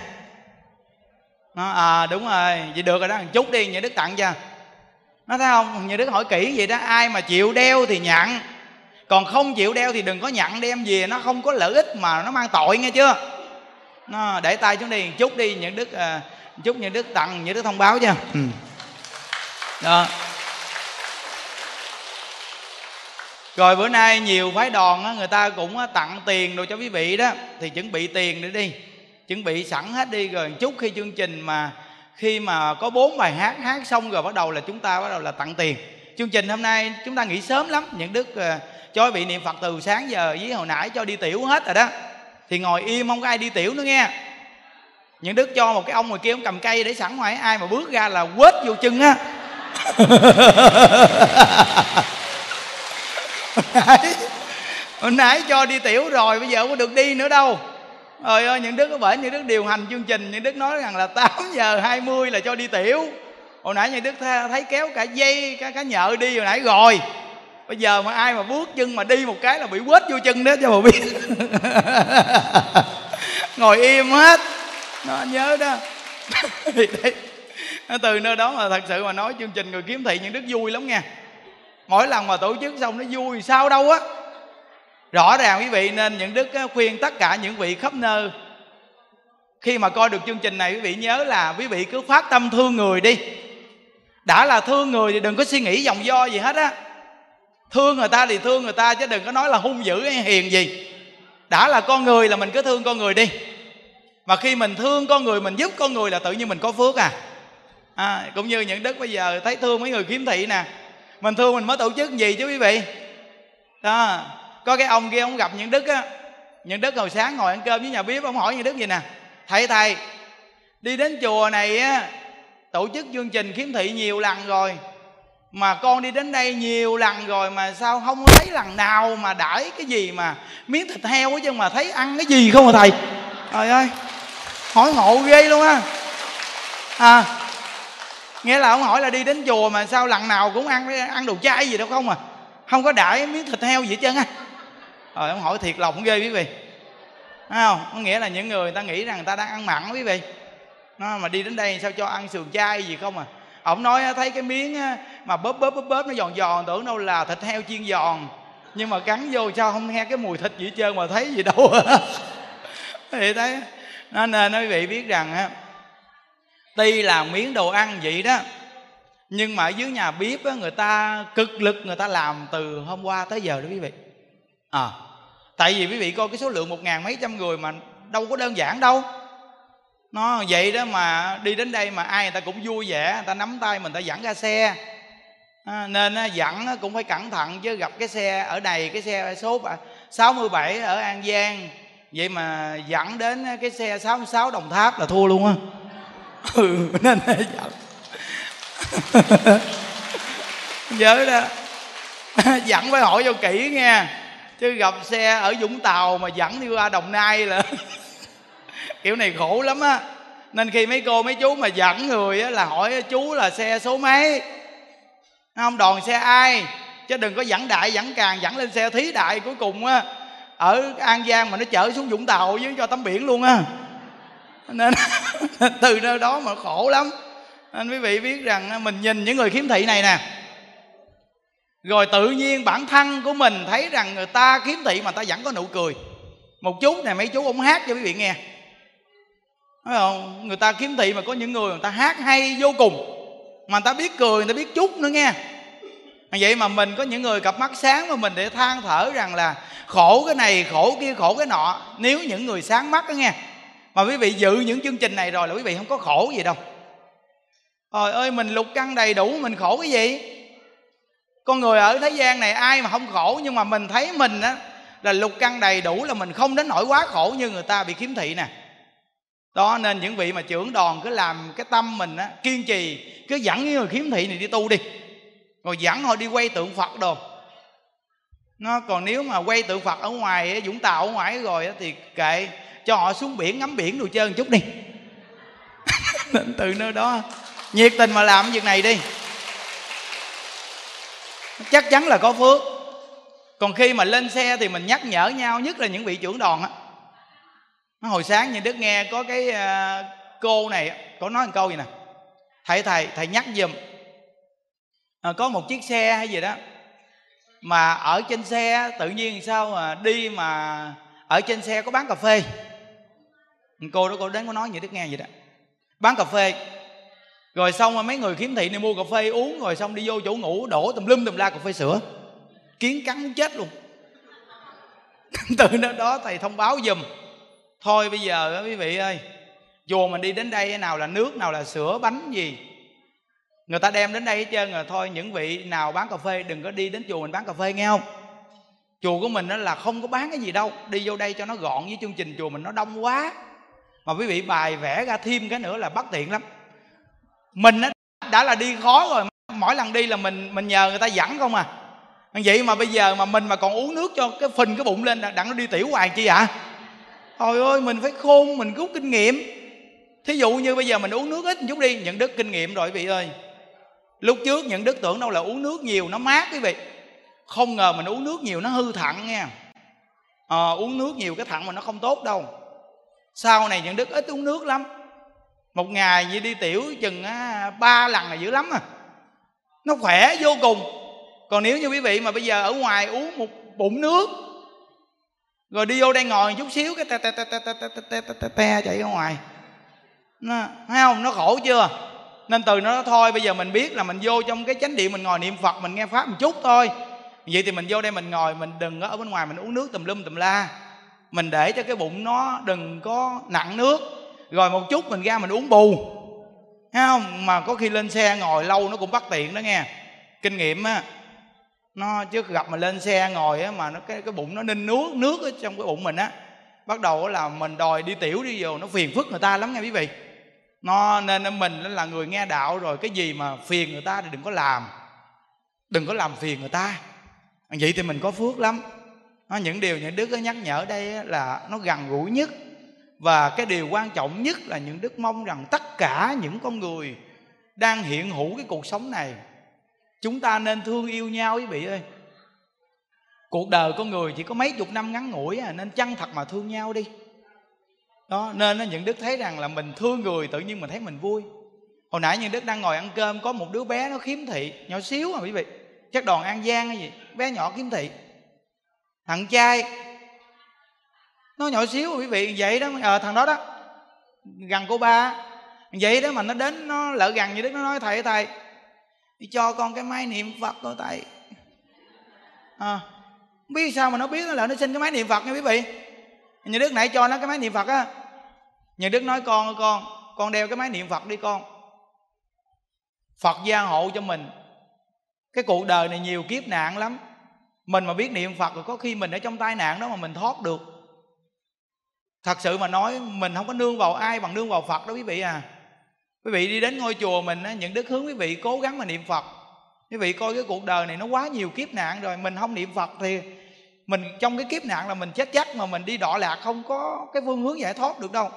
Nó à đúng rồi vậy được rồi đó một chút đi nhà đức tặng cho. Nó thấy không nhà đức hỏi kỹ vậy đó ai mà chịu đeo thì nhận còn không chịu đeo thì đừng có nhận đem về nó không có lợi ích mà nó mang tội nghe chưa? Nó để tay xuống đi một chút đi những đức à, chút những đức tặng những đức thông báo cho. Ừ. đó. Rồi bữa nay nhiều phái đoàn á, người ta cũng tặng tiền đồ cho quý vị đó. Thì chuẩn bị tiền để đi. Chuẩn bị sẵn hết đi. Rồi chút khi chương trình mà khi mà có bốn bài hát hát xong rồi bắt đầu là chúng ta bắt đầu là tặng tiền. Chương trình hôm nay chúng ta nghỉ sớm lắm. Những đức uh, cho vị niệm phật từ sáng giờ với hồi nãy cho đi tiểu hết rồi đó. Thì ngồi im không có ai đi tiểu nữa nghe. Những đức cho một cái ông ngồi kia ông cầm cây để sẵn ngoài. Ai mà bước ra là quết vô chân á. hồi nãy cho đi tiểu rồi bây giờ không có được đi nữa đâu. Trời ơi những đứa có bởi những đứa điều hành chương trình những đứa nói rằng là 8 giờ 20 là cho đi tiểu. Hồi nãy những đứa thấy kéo cả dây cả, cả nhợ đi hồi nãy rồi. Bây giờ mà ai mà bước chân mà đi một cái là bị quết vô chân đó cho bà biết. Ngồi im hết. Nó nhớ đó. Từ nơi đó mà thật sự mà nói chương trình người kiếm thị những đức vui lắm nha mỗi lần mà tổ chức xong nó vui sao đâu á. Rõ ràng quý vị nên những đức khuyên tất cả những vị khắp nơi. Khi mà coi được chương trình này quý vị nhớ là quý vị cứ phát tâm thương người đi. Đã là thương người thì đừng có suy nghĩ dòng do gì hết á. Thương người ta thì thương người ta chứ đừng có nói là hung dữ hay hiền gì. Đã là con người là mình cứ thương con người đi. Mà khi mình thương con người mình giúp con người là tự nhiên mình có phước à, à cũng như những đức bây giờ thấy thương mấy người kiếm thị nè mình thương mình mới tổ chức gì chứ quý vị? Đó có cái ông kia ông gặp những đức á. Những đức hồi sáng ngồi ăn cơm với nhà bếp, ông hỏi những đức gì nè? Thầy thầy, đi đến chùa này á, tổ chức chương trình khiếm thị nhiều lần rồi, mà con đi đến đây nhiều lần rồi mà sao không thấy lần nào mà đãi cái gì mà miếng thịt heo chứ mà thấy ăn cái gì không à thầy? Trời ơi, hỏi ngộ ghê luôn á. À nghĩa là ông hỏi là đi đến chùa mà sao lần nào cũng ăn ăn đồ chay gì đâu không à. Không có đãi miếng thịt heo gì hết trơn á. Rồi ông hỏi thiệt lòng ghê quý vị. Thấy không? Có nghĩa là những người, người ta nghĩ rằng người ta đang ăn mặn quý vị. Nó mà đi đến đây sao cho ăn sườn chay gì không à. Ông nói thấy cái miếng mà bóp bóp bóp bóp nó giòn giòn tưởng đâu là thịt heo chiên giòn. Nhưng mà cắn vô sao không nghe cái mùi thịt gì hết trơn mà thấy gì đâu. Thì thấy. Nên nên quý vị biết rằng tuy là miếng đồ ăn vậy đó nhưng mà ở dưới nhà bếp á, người ta cực lực người ta làm từ hôm qua tới giờ đó quý vị. À tại vì quý vị coi cái số lượng một ngàn mấy trăm người mà đâu có đơn giản đâu. Nó vậy đó mà đi đến đây mà ai người ta cũng vui vẻ người ta nắm tay mình ta dẫn ra xe. À, nên á, dẫn cũng phải cẩn thận chứ gặp cái xe ở này cái xe số 67 ở An Giang. Vậy mà dẫn đến cái xe 66 Đồng Tháp là thua luôn á ừ nên dẫn nhớ đó. Dẫn phải hỏi vô kỹ nghe. Chứ gặp xe ở Vũng Tàu mà dẫn đi qua Đồng Nai là kiểu này khổ lắm á. Nên khi mấy cô, mấy chú mà dẫn người á là hỏi chú là xe số mấy? Không đoàn xe ai? Chứ đừng có dẫn đại dẫn càng dẫn lên xe thí đại cuối cùng á. Ở an giang mà nó chở xuống vũng tàu với cho tắm biển luôn á. Nên từ nơi đó mà khổ lắm. Anh quý vị biết rằng à, mình nhìn những người khiếm thị này nè. Rồi tự nhiên bản thân của mình thấy rằng người ta khiếm thị mà ta vẫn có nụ cười. Một chút này mấy chú ông hát cho quý vị nghe. Thấy không? Người ta kiếm thị mà có những người người ta hát hay vô cùng. Mà người ta biết cười, người ta biết chút nữa nghe. Vậy mà mình có những người cặp mắt sáng mà mình để than thở rằng là Khổ cái này, khổ kia, khổ cái nọ. Nếu những người sáng mắt đó nghe mà quý vị dự những chương trình này rồi là quý vị không có khổ gì đâu. Trời ơi, mình lục căng đầy đủ, mình khổ cái gì? Con người ở thế gian này ai mà không khổ, Nhưng mà mình thấy mình á, là lục căng đầy đủ là mình không đến nỗi quá khổ như người ta bị kiếm thị nè. Đó, nên những vị mà trưởng đoàn cứ làm cái tâm mình á, kiên trì, cứ dẫn những người khiếm thị này đi tu đi. Rồi dẫn họ đi quay tượng phật đồ. Nó còn nếu mà quay tượng phật ở ngoài vũng tàu ở ngoài rồi thì kệ cho họ xuống biển ngắm biển đồ chơi một chút đi. Từ nơi đó nhiệt tình mà làm việc này đi. Chắc chắn là có phước. Còn khi mà lên xe thì mình nhắc nhở nhau nhất là những vị trưởng đoàn á. Hồi sáng như đức nghe có cái à, cô này có nói một câu gì nè. Thầy thầy thầy nhắc giùm. À, có một chiếc xe hay gì đó mà ở trên xe tự nhiên sao mà đi mà ở trên xe có bán cà phê cô đó cô đến có nói vậy đức nghe vậy đó. Bán cà phê. Rồi xong rồi mấy người khiếm thị này mua cà phê uống rồi xong đi vô chỗ ngủ đổ tùm lum tùm la cà phê sữa. Kiến cắn muốn chết luôn. Từ đó, đó thầy thông báo giùm. Thôi bây giờ quý vị ơi chùa mình đi đến đây nào là nước nào là sữa bánh gì người ta đem đến đây hết trơn rồi. Thôi những vị nào bán cà phê đừng có đi đến chùa mình bán cà phê nghe không? Chùa của mình đó là không có bán cái gì đâu. Đi vô đây cho nó gọn với chương trình chùa mình nó đông quá mà quý vị bài vẽ ra thêm cái nữa là bất tiện lắm. Mình đã là đi khó rồi mỗi lần đi là mình mình nhờ người ta dẫn không à. Vậy mà bây giờ mà mình mà còn uống nước cho cái phình cái bụng lên đặng nó đi tiểu hoài chi ạ à? trời ơi mình phải khôn mình rút kinh nghiệm. Thí dụ như bây giờ mình uống nước ít một chút đi nhận đức kinh nghiệm rồi quý vị ơi. Lúc trước nhận đức tưởng đâu là uống nước nhiều nó mát quý vị. Không ngờ mình uống nước nhiều nó hư thận nha. À, uống nước nhiều cái thận mà nó không tốt đâu sau này những đức ít uống nước lắm một ngày như đi tiểu chừng ba lần là dữ lắm à nó khỏe vô cùng còn nếu như quý vị mà bây giờ ở ngoài uống một bụng nước rồi đi vô đây ngồi chút xíu cái te te te te te te te te te te chạy ra ngoài nó, thấy không nó khổ chưa nên từ nó thôi bây giờ mình biết là mình vô trong cái chánh điện mình ngồi niệm phật mình nghe pháp một chút thôi vậy thì mình vô đây mình ngồi mình đừng có ở bên ngoài mình uống nước tùm lum tùm la mình để cho cái bụng nó đừng có nặng nước. Rồi một chút mình ra mình uống bù. Thấy không? Mà có khi lên xe ngồi lâu nó cũng bắt tiện đó nghe. Kinh nghiệm á, nó chứ gặp mà lên xe ngồi á mà nó cái cái bụng nó ninh nước nước ở trong cái bụng mình á, bắt đầu là mình đòi đi tiểu đi vô, nó phiền phức người ta lắm nghe quý vị. Nó nên mình là người nghe đạo rồi, cái gì mà phiền người ta thì đừng có làm. Đừng có làm phiền người ta. Vậy thì mình có phước lắm những điều những đức nhắc nhở đây là nó gần gũi nhất. Và cái điều quan trọng nhất là những đức mong rằng tất cả những con người đang hiện hữu cái cuộc sống này, chúng ta nên thương yêu nhau quý vị ơi. Cuộc đời con người chỉ có mấy chục năm ngắn ngủi à nên chân thật mà thương nhau đi. Đó, nên những đức thấy rằng là mình thương người tự nhiên mình thấy mình vui. Hồi nãy những đức đang ngồi ăn cơm, có một đứa bé nó khiếm thị, nhỏ xíu à quý vị. Chắc đoàn an giang hay gì, bé nhỏ khiếm thị thằng trai. Nó nhỏ xíu quý vị vậy đó à, thằng đó đó gần cô ba. Vậy đó mà nó đến nó lỡ gần như đức nó nói thầy thầy đi cho con cái máy niệm phật thôi thầy. À, biết sao mà nó biết nó lỡ nó xin cái máy niệm phật nha quý vị. Nhà đức nãy cho nó cái máy niệm phật á. Nhà đức nói con ơi con con đeo cái máy niệm phật đi con. Phật gia hộ cho mình. Cái cuộc đời này nhiều kiếp nạn lắm mình mà biết niệm phật rồi có khi mình ở trong tai nạn đó mà mình thoát được. Thật sự mà nói, mình không có nương vào ai bằng nương vào phật đó quý vị à. Quý vị đi đến ngôi chùa mình á, những đức hướng quý vị cố gắng mà niệm phật. Quý vị coi cái cuộc đời này nó quá nhiều kiếp nạn rồi, mình không niệm phật thì mình, trong cái kiếp nạn là mình chết chắc mà mình đi đọa lạc không có cái phương hướng giải thoát được đâu.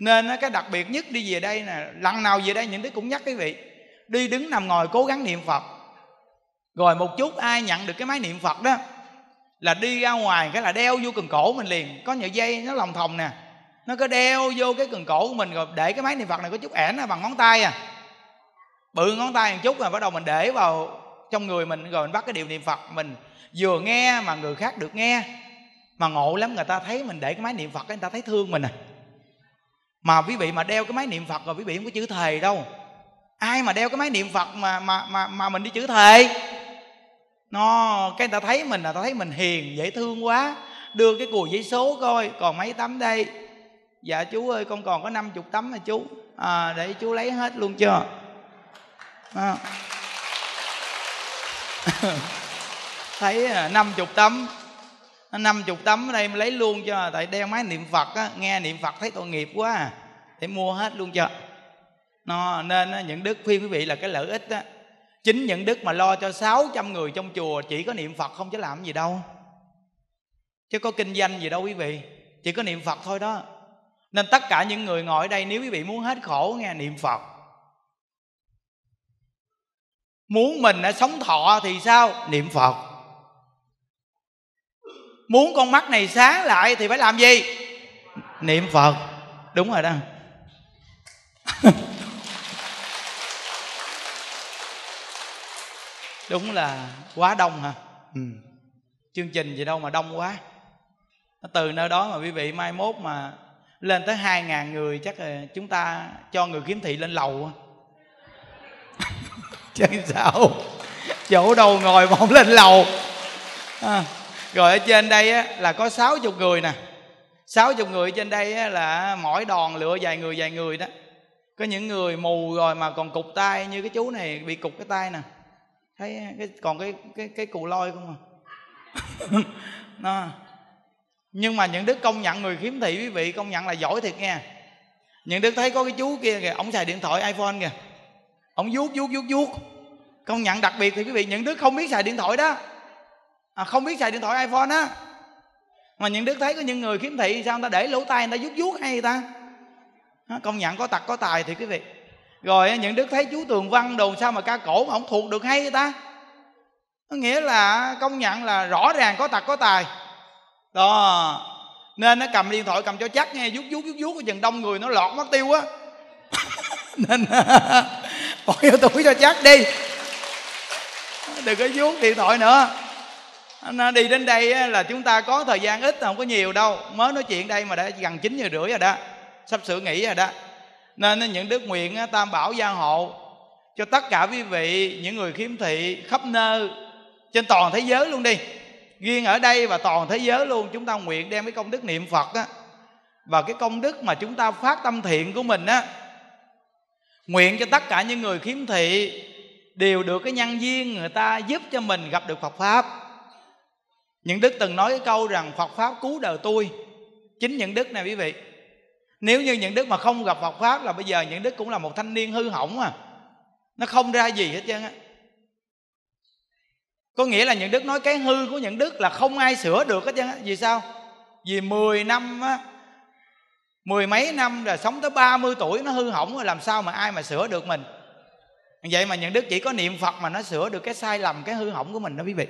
Nên cái đặc biệt nhất đi về đây nè, lần nào về đây những đức cũng nhắc quý vị, đi đứng nằm ngồi cố gắng niệm phật rồi một chút ai nhận được cái máy niệm phật đó là đi ra ngoài cái là đeo vô cần cổ mình liền. Có nhựa dây, nó lòng thòng nè. Nó có đeo vô cái cần cổ của mình rồi để cái máy niệm phật này có chút ẻn à, bằng ngón tay à. Bự ngón tay một chút rồi bắt đầu mình để vào trong người mình, rồi mình bắt cái điều niệm phật mình vừa nghe mà người khác được nghe. Mà ngộ lắm, người ta thấy mình để cái máy niệm phật người ta thấy thương mình à. Mà quý vị mà đeo cái máy niệm phật rồi quý vị không có chữ thề đâu. Ai mà đeo cái máy niệm phật mà mà mà mà mình đi chữ thề? Nó cái người ta thấy mình là ta thấy mình hiền dễ thương quá. Đưa cái cùi giấy số coi còn mấy tấm đây. Dạ chú ơi con còn có 50 tấm mà chú. À, để chú lấy hết luôn chưa? À. thấy à, năm chục tấm. Năm chục tấm ở đây mới lấy luôn cho tại đeo máy niệm phật á nghe niệm phật thấy tội nghiệp quá. À. để mua hết luôn cho. Nó nên những đức khuyên quý vị là cái lợi ích á chính những đức mà lo cho 600 người trong chùa chỉ có niệm phật không chứ làm gì đâu. Chứ có kinh doanh gì đâu quý vị. Chỉ có niệm phật thôi đó. Nên tất cả những người ngồi ở đây, nếu quý vị muốn hết khổ, nghe niệm phật. Muốn mình đã sống thọ thì sao? Niệm phật. Muốn con mắt này sáng lại thì phải làm gì? Niệm phật. Đúng rồi đó. Đúng là quá đông hả? Ừ. chương trình gì đâu mà đông quá. Từ nơi đó mà quý vị mai mốt mà lên tới hai ngàn người chắc là chúng ta cho người kiếm thị lên lầu chứ sao? Chỗ đâu ngồi mà không lên lầu? À, rồi ở trên đây á, là có sáu chục người nè. Sáu chục người trên đây á, là mỗi đoàn lựa vài người vài người đó. Có những người mù rồi mà còn cục tay như cái chú này bị cục cái tay nè thấy cái còn cái cái cái cù lôi không à? Nó nhưng mà những đức công nhận người khiếm thị quý vị công nhận là giỏi thiệt nha những đức thấy có cái chú kia kìa ông xài điện thoại iphone kìa. Ông vuốt vuốt vuốt vuốt. Công nhận đặc biệt thì quý vị những đức không biết xài điện thoại đó. À, không biết xài điện thoại iphone á. Mà những đức thấy có những người khiếm thị sao người ta để lỗ tai người ta vuốt vuốt hay người ta? Công nhận có tật có tài thì quý vị rồi những đức thấy chú tường văn đồ sao mà ca cổ mà không thuộc được hay người ta? Có nghĩa là công nhận là rõ ràng có tật có tài. Đó, nên nó cầm điện thoại cầm cho chắc nghe, vuốt vuốt vuốt vuốt, cái chừng đông người nó lọt mất tiêu á. Nên, bỏ vô túi cho chắc đi. Đừng có vuốt điện thoại nữa. Nó à, đi đến đây là chúng ta có thời gian ít, không có nhiều đâu. Mới nói chuyện đây mà đã gần chín giờ rưỡi rồi đó. Sắp sửa nghỉ rồi đó nên những đức nguyện tam bảo gia hộ, cho tất cả quý vị, những người khiếm thị khắp nơi, trên toàn thế giới luôn đi. Riêng ở đây và toàn thế giới luôn, chúng ta nguyện đem cái công đức niệm phật á. Và cái công đức mà chúng ta phát tâm thiện của mình á, nguyện cho tất cả những người khiếm thị đều được cái nhân duyên người ta giúp cho mình gặp được phật pháp. Những đức từng nói cái câu rằng, phật pháp cứu đời tôi. Chính những đức này quý vị nếu như những đức mà không gặp Phật pháp là bây giờ những đức cũng là một thanh niên hư hỏng à. Nó không ra gì hết trơn á. Có nghĩa là những đức nói cái hư của những đức là không ai sửa được hết trơn á. Vì sao? Vì 10 năm á, mười mấy năm rồi sống tới 30 tuổi nó hư hỏng rồi, làm sao mà ai mà sửa được mình? Vậy mà những đức chỉ có niệm phật mà nó sửa được cái sai lầm, cái hư hỏng của mình đó quý vị.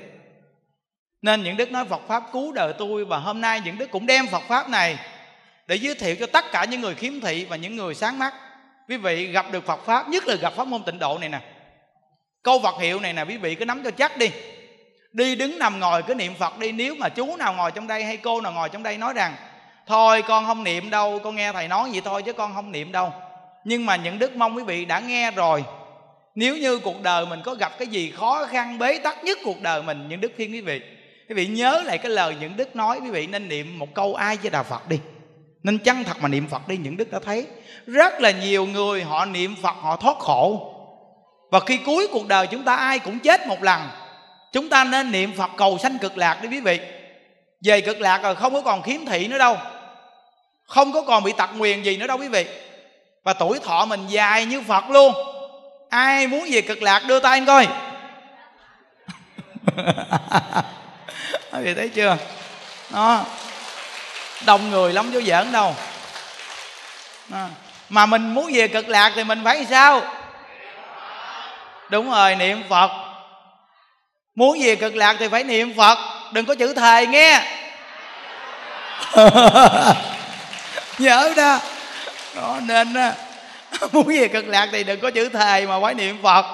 Nên những đức nói phật pháp cứu đời tôi và hôm nay những đức cũng đem phật pháp này để giới thiệu cho tất cả những người khiếm thị và những người sáng mắt. Quý vị gặp được phật pháp, nhất là gặp pháp môn tịnh độ này nè. Câu vật hiệu này nè, quý vị cứ nắm cho chắc đi. Đi đứng nằm ngồi, cứ niệm phật đi. Nếu mà chú nào ngồi trong đây hay cô nào ngồi trong đây nói rằng, thôi, con không niệm đâu, con nghe thầy nói vậy thôi chứ con không niệm đâu. Nhưng mà những đức mong quý vị đã nghe rồi. Nếu như cuộc đời mình có gặp cái gì khó khăn, bế tắc nhất cuộc đời mình, những đức khuyên quý vị. Quý vị nhớ lại cái lời những đức nói, quý vị nên niệm một câu ai với đà phật đi nên chân thật mà niệm phật đi, những đức đã thấy. Rất là nhiều người họ niệm phật, họ thoát khổ. Và khi cuối cuộc đời chúng ta ai cũng chết một lần, chúng ta nên niệm phật cầu sanh cực lạc đi quý vị. Về cực lạc rồi không có còn khiếm thị nữa đâu. Không có còn bị tật nguyền gì nữa đâu quý vị. Và tuổi thọ mình dài như phật luôn. Ai muốn về cực lạc đưa tay anh coi. Quý vị thấy chưa? Đó đông người lắm chứ giỡn đâu. À, mà mình muốn về cực lạc thì mình phải sao? Đúng rồi niệm phật. Muốn về cực lạc thì phải niệm phật. Đừng có chữ thề nghe. Nhớ đó. Đó nên muốn về cực lạc thì đừng có chữ thề mà phải niệm phật.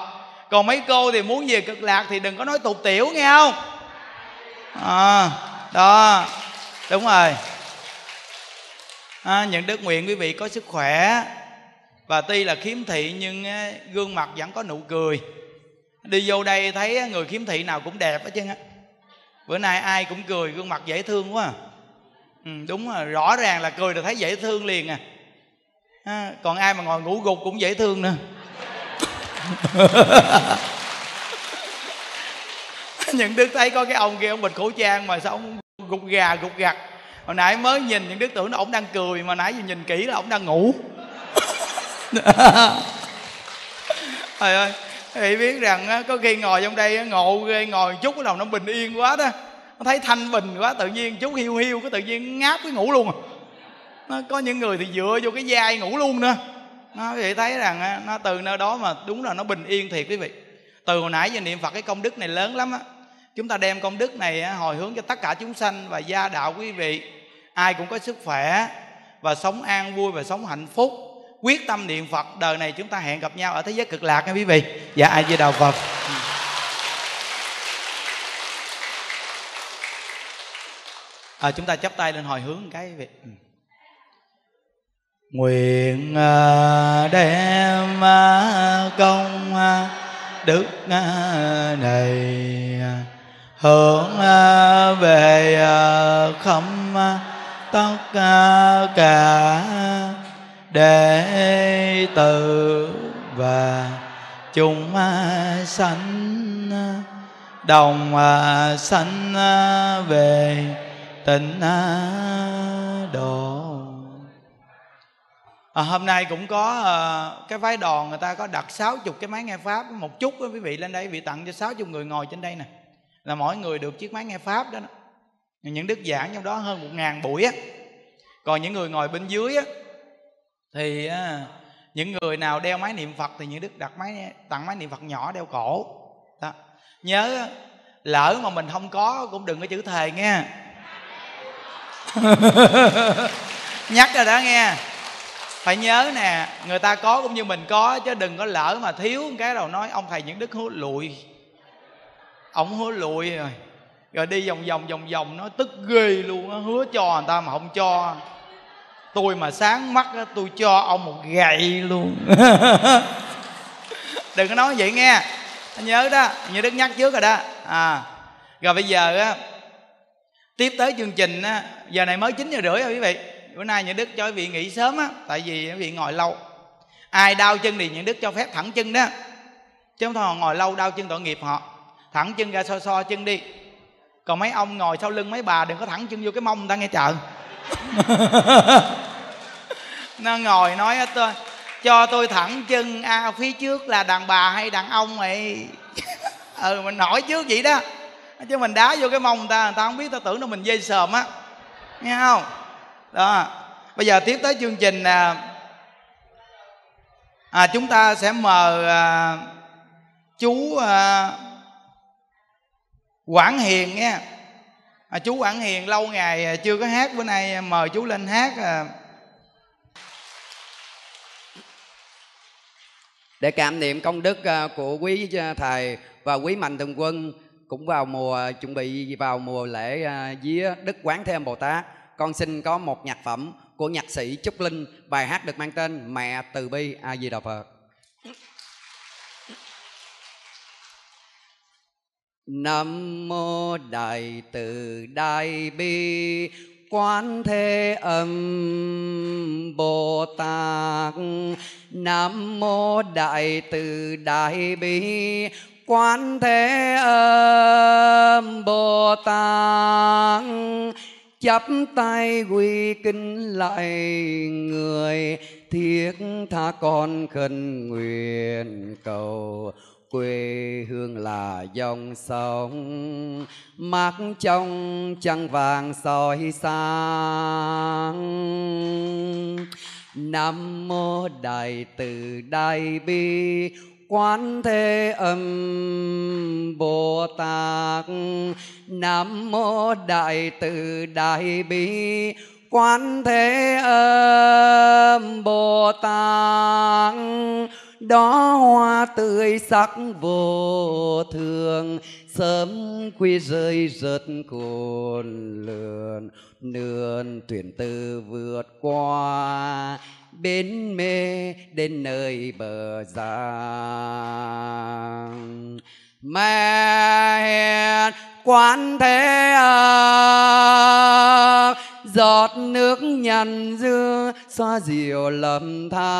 Còn mấy cô thì muốn về cực lạc thì đừng có nói tục tiểu nghe không? À, đó đúng rồi à, những đức nguyện quý vị có sức khỏe. Và tuy là khiếm thị nhưng gương mặt vẫn có nụ cười. Đi vô đây thấy người khiếm thị nào cũng đẹp hết trơn á. Bữa nay ai cũng cười gương mặt dễ thương quá à. ừ, đúng rồi rõ ràng là cười là thấy dễ thương liền à, à còn ai mà ngồi ngủ gục cũng dễ thương nữa. Những đức thấy có cái ông kia ông bịt khẩu trang mà sao ông gục gà gục gặt hồi nãy mới nhìn những đức tưởng là ổng đang cười, mà nãy giờ nhìn kỹ là ổng đang ngủ. Trời ơi, thì biết rằng có khi ngồi trong đây ngộ ghê, ngồi chút cái đầu nó bình yên quá đó. Nó thấy thanh bình quá, tự nhiên chút hiu hiu cái tự nhiên ngáp cái ngủ luôn. À nó có những người thì dựa vô cái vai ngủ luôn nữa. Nó vậy thấy rằng nó từ nơi đó mà đúng là nó bình yên thiệt quý vị. Từ hồi nãy giờ niệm phật cái công đức này lớn lắm á. Chúng ta đem công đức này hồi hướng cho tất cả chúng sanh và gia đạo quý vị ai cũng có sức khỏe và sống an vui và sống hạnh phúc. Quyết tâm niệm phật đời này chúng ta hẹn gặp nhau ở thế giới cực lạc nha quý vị. Dạ ai di đà phật? Ừ. À, chúng ta chắp tay lên hồi hướng cái việc ừ. nguyện à, đem à, công à, đức này hướng về khâm tất cả đệ tử và chúng sanh đồng sanh về tịnh độ. À, hôm nay cũng có uh, cái phái đoàn người ta có đặt 60 cái máy nghe pháp. Một chút đó, quý vị lên đây vị tặng cho 60 người ngồi trên đây nè. Là mỗi người được chiếc máy nghe pháp đó, đó những đức giảng trong đó hơn một ngàn buổi á. Còn những người ngồi bên dưới á, thì à, những người nào đeo máy niệm phật thì những đức đặt máy, tặng máy niệm phật nhỏ đeo cổ. Đó. nhớ lỡ mà mình không có cũng đừng có chữ thề nghe. Nhắc rồi đó nghe. Phải nhớ nè, người ta có cũng như mình có chứ đừng có lỡ mà thiếu cái đầu nói ông thầy những đức hứa lụi ông hứa lụi rồi rồi đi vòng vòng vòng vòng nó tức ghê luôn nó hứa cho người ta mà không cho. Tôi mà sáng mắt á, tôi cho ông một gậy luôn. Đừng có nói vậy nghe. Nhớ đó như đức nhắc trước rồi đó. À rồi bây giờ á, tiếp tới chương trình á, giờ này mới chín giờ rưỡi rồi quý vị. Bữa nay những đức cho quý vị nghỉ sớm á, tại vì quý vị ngồi lâu. Ai đau chân thì những đức cho phép thẳng chân đó. Chứ không thôi ngồi lâu đau chân tội nghiệp họ. Thẳng chân ra so so chân đi còn mấy ông ngồi sau lưng mấy bà đừng có thẳng chân vô cái mông người ta nghe chờ nó ngồi nói tôi cho tôi thẳng chân à, phía trước là đàn bà hay đàn ông vậy? Ừ mình hỏi trước vậy đó. Chứ mình đá vô cái mông người ta người ta không biết ta tưởng là mình dây sờm á. Nghe không? Đó. Bây giờ tiếp tới chương trình à, à chúng ta sẽ mời à, chú à, Quảng Hiền nha à, chú Quảng Hiền lâu ngày à, chưa có hát bữa nay à, mời chú lên hát à. để cảm niệm công đức à, của quý thầy và quý mạnh thường quân cũng vào mùa chuẩn bị vào mùa lễ vía Đức Quán Thế Âm Bồ Tát con xin có một nhạc phẩm của nhạc sĩ Trúc Linh bài hát được mang tên Mẹ Từ Bi A Di Đà Phật Nam mô Đại Từ Đại Bi Quán Thế Âm Bồ Tát. Nam mô Đại Từ Đại Bi Quán Thế Âm Bồ Tát. Chắp tay quy kính lại người, thiết tha con khẩn nguyện cầu quê hương là dòng sông. Mắt trong trăng vàng soi sáng. Nam mô đại từ đại bi, quán thế âm bồ tát nam mô đại từ đại bi, quán thế âm bồ tát đó hoa tươi sắc vô thường, sớm quy rơi rớt cồn lượn nườn tuyển tư vượt qua bến mê đến nơi bờ giang. Mẹ hiền quán thế âm giọt nước nhằn dưa xoa dịu lầm than.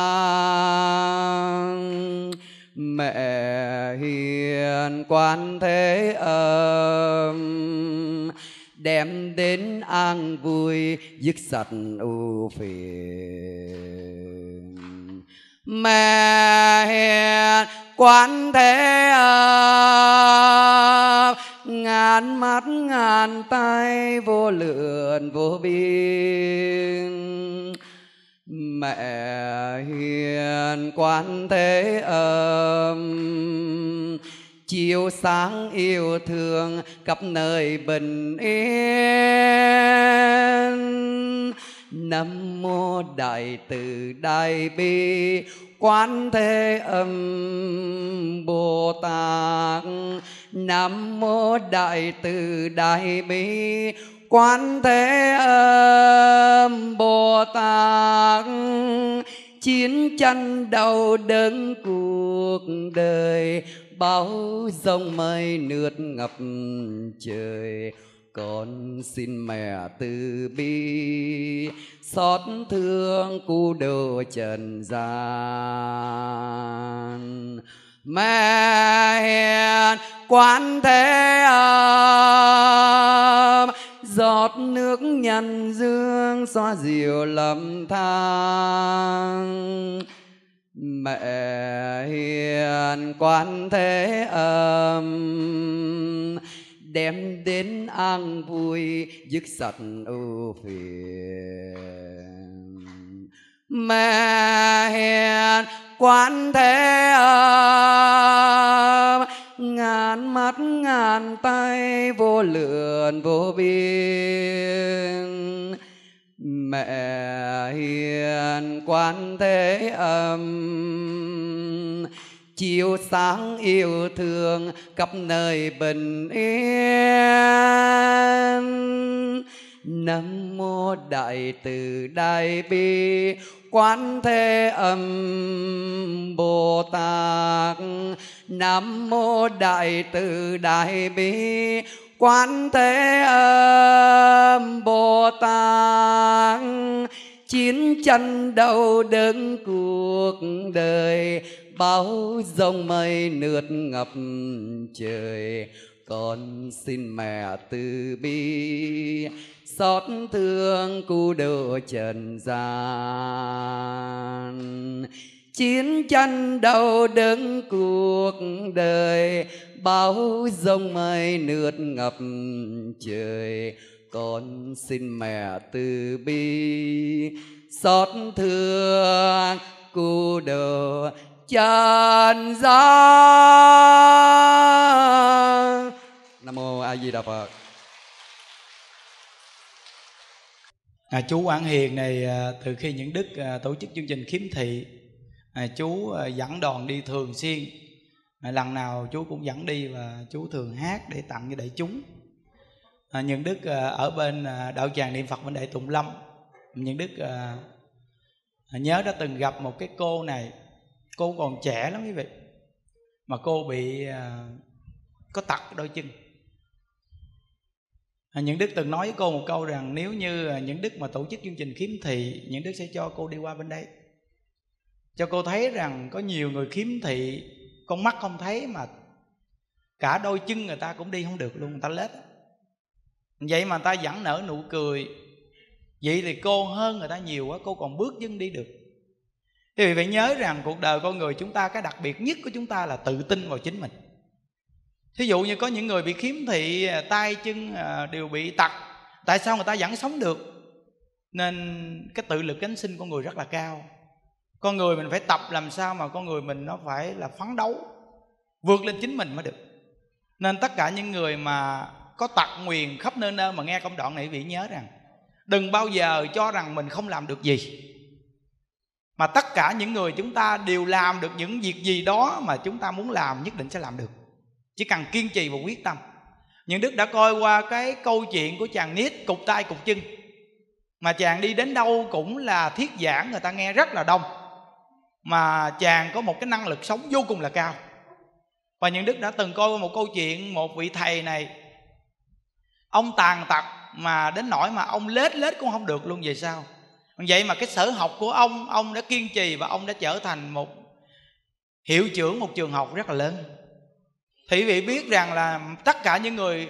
Mẹ hiền quan thế âm, đem đến an vui, dứt sạch ưu phiền mẹ hiền quan thế âm ngàn mắt ngàn tay, vô lượng vô biên. Mẹ hiền quan thế âm, chiều sáng yêu thương khắp nơi bình yên nam mô đại từ đại bi quán thế âm bồ tát. Nam mô đại từ đại bi quán thế âm bồ tát. Chiến tranh đau đớn cuộc đời, bão dòng mây nước ngập trời con xin mẹ từ bi. Xót thương cu đồ trần gian. Mẹ hiền quán thế âm, giọt nước nhân dương xoa dịu lầm than. Mẹ hiền quan thế âm đem đến an vui, dứt sạch ưu phiền. Mẹ hiền quan thế âm, ngàn mắt ngàn tay vô lượng vô biên. Mẹ hiền quan thế âm chiếu sáng yêu thương khắp nơi bình yên. Nam mô đại từ đại bi, quán thế âm bồ tát. Nam mô đại từ đại bi, quán thế âm bồ tát. Chiến tranh đau đớn cuộc đời bão rông mây nước ngập trời. Con xin mẹ từ bi, xót thương cu độ trần gian. Chiến tranh đau đớn cuộc đời bão rông mây nước ngập trời. Con xin mẹ từ bi, xót thương cu độ trần gian. Nam mô a di đà phật. À, chú Quảng Hiền này à, từ khi những đức à, tổ chức chương trình khiếm thị à, chú à, dẫn đoàn đi thường xuyên. À, lần nào chú cũng dẫn đi và chú thường hát để tặng cho đại chúng. À, những đức ở bên đạo tràng niệm phật bên đại tùng lâm. Những đức à, nhớ đã từng gặp một cái cô này cô còn trẻ lắm quý vị. Mà cô bị à, có tật đôi chân. À, những đức từng nói với cô một câu rằng nếu như à, những đức mà tổ chức chương trình khiếm thị những đức sẽ cho cô đi qua bên đây. Cho cô thấy rằng có nhiều người khiếm thị con mắt không thấy mà cả đôi chân người ta cũng đi không được luôn người ta lết vậy mà người ta vẫn nở nụ cười. Vậy thì cô hơn người ta nhiều quá cô còn bước chân đi được thì vì phải nhớ rằng cuộc đời con người chúng ta, cái đặc biệt nhất của chúng ta là tự tin vào chính mình. Thí dụ như có những người bị khiếm thị à, tay chân à, đều bị tật tại sao người ta vẫn sống được? Nên cái tự lực cánh sinh con người rất là cao. Con người mình phải tập làm sao mà con người mình nó phải là phấn đấu, vượt lên chính mình mới được. Nên tất cả những người mà có tật nguyền khắp nơi nơi mà nghe công đoạn này vị nhớ rằng, đừng bao giờ cho rằng mình không làm được gì mà tất cả những người chúng ta đều làm được những việc gì đó mà chúng ta muốn làm, nhất định sẽ làm được. Chỉ cần kiên trì và quyết tâm. Những đức đã coi qua cái câu chuyện của chàng nít cục tay cục chân. Mà chàng đi đến đâu cũng là thiết giảng, người ta nghe rất là đông. Mà chàng có một cái năng lực sống vô cùng là cao. Và những đức đã từng coi qua một câu chuyện, một vị thầy này, ông tàn tật mà đến nỗi mà ông lết lết cũng không được luôn, về sau vậy mà cái sở học của ông ông đã kiên trì và ông đã trở thành một hiệu trưởng một trường học rất là lớn. Thì vị biết rằng là tất cả những người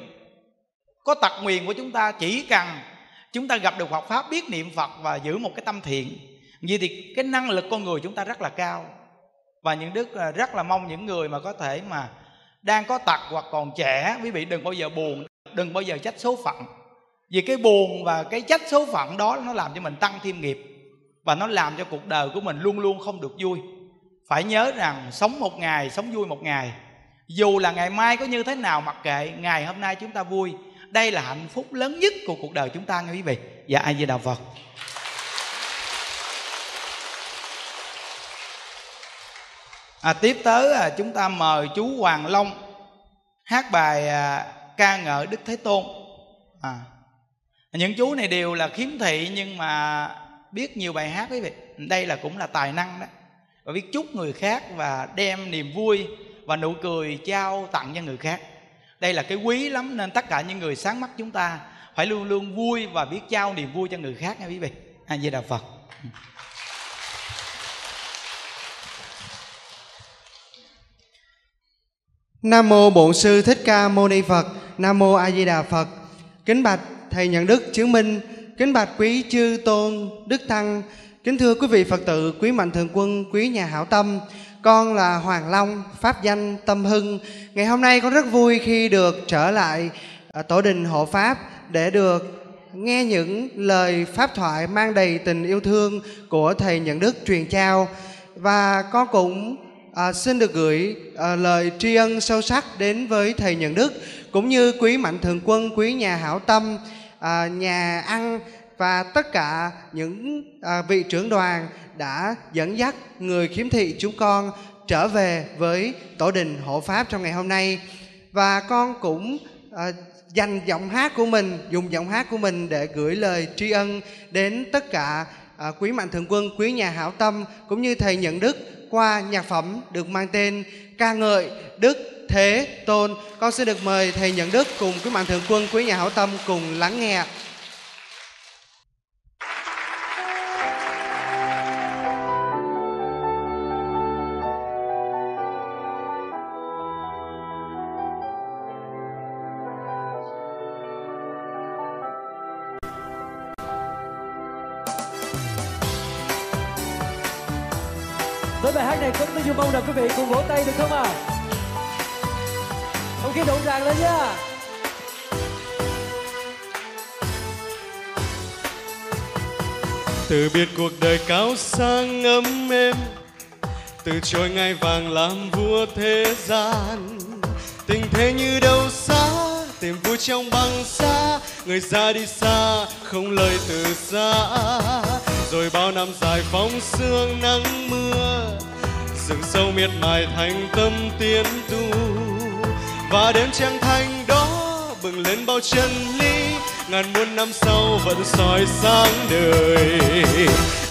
có tật nguyền của chúng ta chỉ cần chúng ta gặp được Phật pháp, biết niệm Phật và giữ một cái tâm thiện. Vì thì cái năng lực con người chúng ta rất là cao. Và những đức à, rất là mong những người mà có thể mà đang có tật hoặc còn trẻ, quý vị đừng bao giờ buồn, đừng bao giờ trách số phận vì cái buồn và cái trách số phận đó nó làm cho mình tăng thêm nghiệp. Và nó làm cho cuộc đời của mình luôn luôn không được vui. Phải nhớ rằng sống một ngày sống vui một ngày. Dù là ngày mai có như thế nào mặc kệ ngày hôm nay chúng ta vui. Đây là hạnh phúc lớn nhất của cuộc đời chúng ta nghe quý vị. Dạ ai về đạo phật. À, tiếp tới à, chúng ta mời chú hoàng long hát bài à, ca ngợi đức thế tôn. À, những chú này đều là khiếm thị nhưng mà biết nhiều bài hát quý vị. Đây là cũng là tài năng đó. Và biết chúc người khác và đem niềm vui và nụ cười trao tặng cho người khác. Đây là cái quý lắm nên tất cả những người sáng mắt chúng ta phải luôn luôn vui và biết trao niềm vui cho người khác nha quý vị. A di đà phật. Nam mô Bổn sư Thích Ca Mâu Ni Phật. Nam mô A Di Đà Phật. Kính bạch thầy nhận đức chứng minh, kính bạch quý chư tôn đức tăng, kính thưa quý vị Phật tử, quý mạnh thường quân, quý nhà hảo tâm. Con là Hoàng Long, pháp danh Tâm Hưng. Ngày hôm nay con rất vui khi được trở lại à, tổ đình hộ pháp để được nghe những lời pháp thoại mang đầy tình yêu thương của thầy nhận đức truyền trao và con cũng à, xin được gửi à, lời tri ân sâu sắc đến với thầy nhận đức cũng như quý mạnh thường quân quý nhà hảo tâm à, nhà ăn và tất cả những à, vị trưởng đoàn đã dẫn dắt người khiếm thị chúng con trở về với tổ đình hộ pháp trong ngày hôm nay. Và con cũng à, dành giọng hát của mình dùng giọng hát của mình để gửi lời tri ân đến tất cả à, quý mạnh thường quân quý nhà hảo tâm cũng như thầy nhận đức qua nhạc phẩm được mang tên ca ngợi đức thế tôn. Con xin được mời thầy nhận đức cùng quý mạnh thường quân, quý nhà hảo tâm cùng lắng nghe. Không ạ à? không khí rộn ràng lên nha từ biệt cuộc đời cao sang ấm êm, từ trôi ngai vàng làm vua thế gian. Tình thế như đâu xa, tìm vui trong băng xa, người ra đi xa, không lời từ xa. Rồi bao năm dài phóng sương nắng mưa rừng sâu miệt mài thành tâm tiến tu. Và đêm trăng thanh đó bừng lên bao chân lý, ngàn muôn năm sau vẫn soi sáng đời.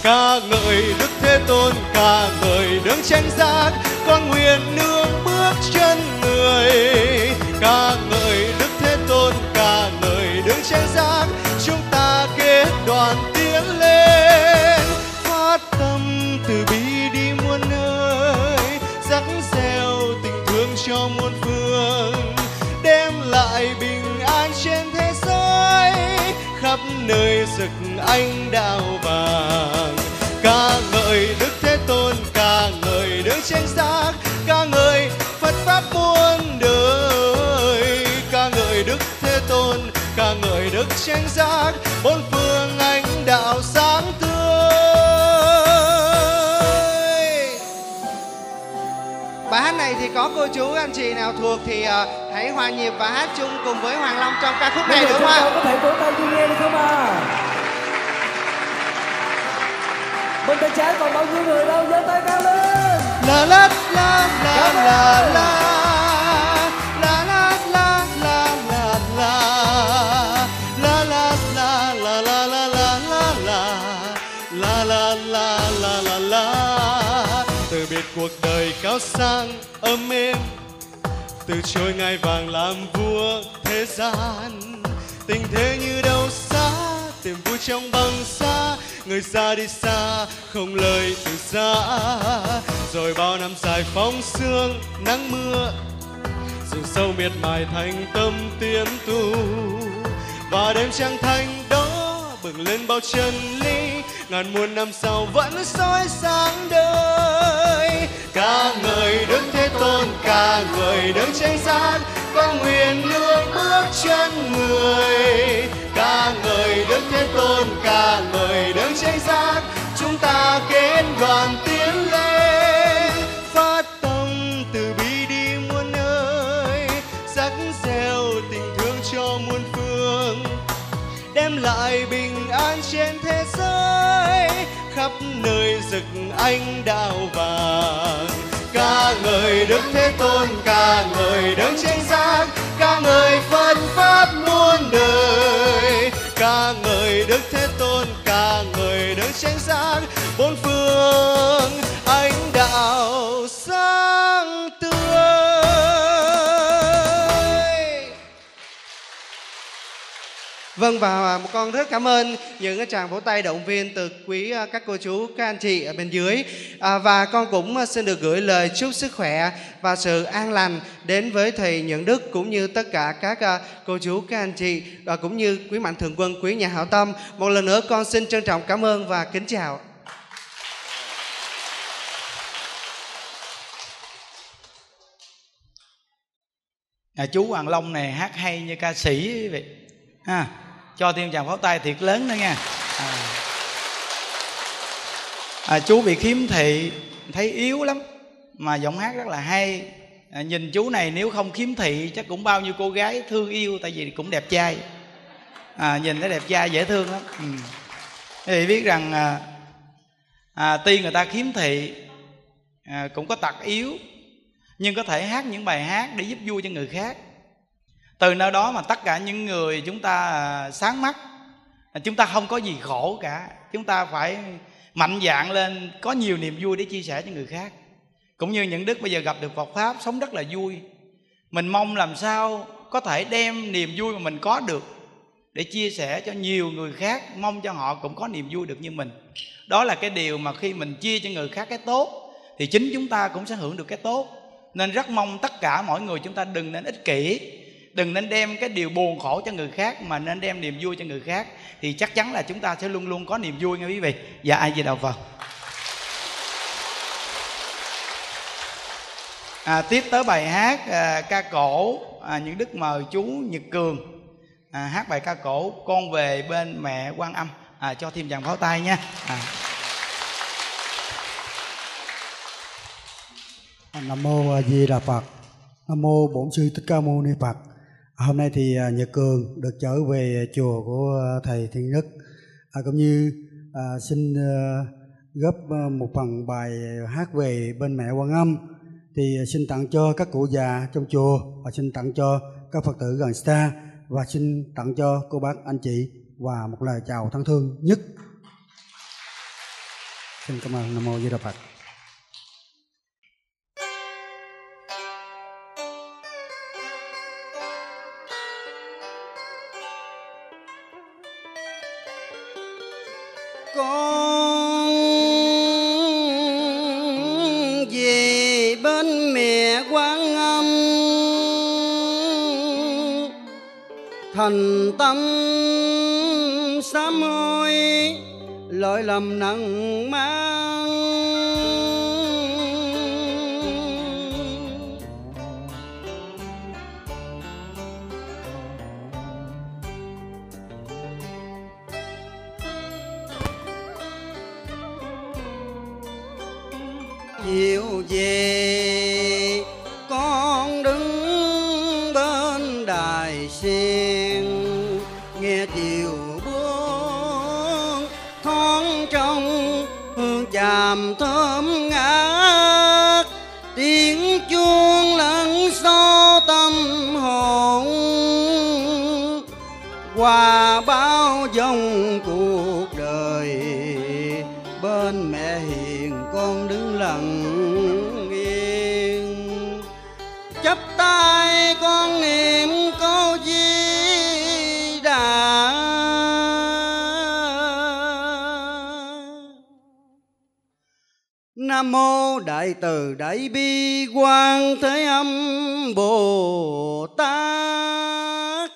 Ca ngợi đức thế tôn, ca ngợi đấng tranh giác, con nguyện nương bước chân người. Ca ngợi đức thế tôn, ca ngợi đấng tranh giác, chúng ta kết đoàn khắp nơi rực ánh đạo vàng. Ca ngợi đức thế tôn, ca ngợi đức chánh giác, ca ngợi phật pháp muôn đời. Ca ngợi đức thế tôn, ca ngợi đức chánh giác, bốn phương ánh đạo sáng tươi. Bài hát này thì có cô chú anh chị nào thuộc thì à, hòa nhịp và hát chung cùng với Hoàng Long trong ca khúc này đúng không ạ? Có thể vỗ tay cho nghe được không ạ? À? Bên tay trái còn bao nhiêu người đâu? Giơ tay cao lên. La la la la lờ lờ. cuộc đời cao sang ấm êm từ trôi ngai vàng làm vua thế gian. Tình thế như đâu xa tìm vui trong băng xa người xa đi xa, không lời từ xa. Rồi bao năm dài phóng sương nắng mưa. Rừng sâu miệt mài thành tâm tiến tu. Và đêm trăng thanh đông bừng lên bao chân lý. Ngàn muôn năm sau vẫn soi sáng đời. Ca ngợi đức thế tôn, ca ngợi đứng trên giác, có nguyện nước bước chân người. Ca ngợi đức thế tôn, ca ngợi đứng trên giác, chúng ta kết đoàn tiến lên. Phát tâm từ bi đi muôn nơi, sắc gieo tình thương cho muôn phương. Đem lại bình khắp nơi rực ánh đạo vàng. Ca ngợi đức thế tôn, ca ngợi đấng tranh giác, ca ngợi phật pháp muôn đời. Ca ngợi đức thế tôn, ca ngợi đấng tranh giác, bốn phương. Vâng và một con rất cảm ơn những cái tràng vỗ tay động viên từ quý ờ, các cô chú, các anh chị ở bên dưới. À, và con cũng ờ, xin được gửi lời chúc sức khỏe và sự an lành đến với thầy nhận Đức cũng như tất cả các ờ, cô chú, các anh chị và cũng như quý mạnh thường quân, quý nhà hảo tâm. Một lần nữa con xin trân trọng cảm ơn và kính chào. à, chú Hoàng Long này hát hay như ca sĩ vậy ha cho thêm chàng pháo tay thiệt lớn nữa nha. À. À, chú bị khiếm thị thấy yếu lắm. Mà giọng hát rất là hay. À, nhìn chú này nếu không khiếm thị chắc cũng bao nhiêu cô gái thương yêu tại vì cũng đẹp trai. À, nhìn thấy đẹp trai dễ thương lắm. Ừ. thì biết rằng à, à, tuy người ta khiếm thị à, cũng có tật yếu nhưng có thể hát những bài hát để giúp vui cho người khác từ nơi đó mà tất cả những người chúng ta à, sáng mắt à, chúng ta không có gì khổ cả. Chúng ta phải mạnh dạn lên, có nhiều niềm vui để chia sẻ cho người khác. Cũng như những đức bây giờ gặp được Phật pháp, sống rất là vui. Mình mong làm sao có thể đem niềm vui mà mình có được để chia sẻ cho nhiều người khác, mong cho họ cũng có niềm vui được như mình. Đó là cái điều mà khi mình chia cho người khác cái tốt, thì chính chúng ta cũng sẽ hưởng được cái tốt. Nên rất mong tất cả mọi người chúng ta đừng nên ích kỷ đừng nên đem cái điều buồn khổ cho người khác mà nên đem niềm vui cho người khác thì chắc chắn là chúng ta sẽ luôn luôn có niềm vui nghe quý vị và ai về đầu phật à, tiếp tới bài hát à, ca cổ à, những đức mời chú nhật cường à, hát bài ca cổ con về bên mẹ quan âm à, cho thêm dàn pháo tay nha à. Nam mô A Di Đà Phật. Nam mô Bổn sư Thích Ca Mâu Ni Phật. Hôm nay thì à, Nhật Cường được trở về chùa của à, thầy Thiên Đức à, cũng như à, xin à, góp à, một phần bài hát về bên mẹ Quan Âm thì xin tặng cho các cụ già trong chùa và xin tặng cho các Phật tử gần xa và xin tặng cho cô bác anh chị và một lời chào thân thương nhất. Xin cảm ơn Nam mô A Di Đà Phật. Thành tâm sám hối lỗi lầm nặng mang nam mô đại từ đại bi quan thế âm bồ tát.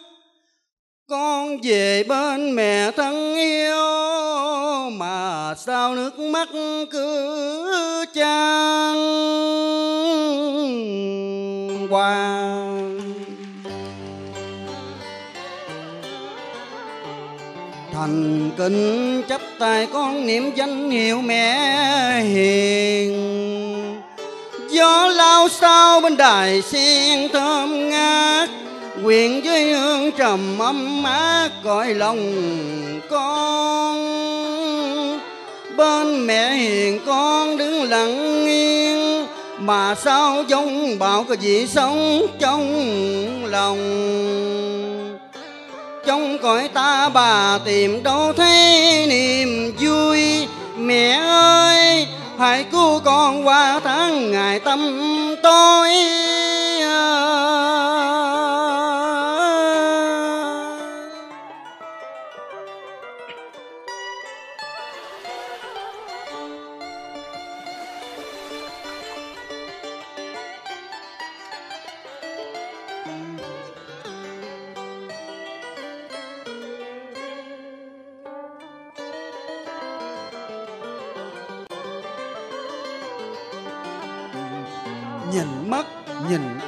Con về bên mẹ thân yêu, mà sao nước mắt cứ chan qua. Thành kính chấp tay con niệm danh hiệu mẹ hiền. Gió lao sao bên đài sen thơm ngát quyện với hương trầm ấm áp cõi lòng con. Bên mẹ hiền con đứng lặng yên, mà sao giống bạo cái gì sống trong lòng? Trong cõi ta bà tìm đâu thấy niềm vui. Mẹ ơi, hãy cứu con qua tháng ngày tâm tối.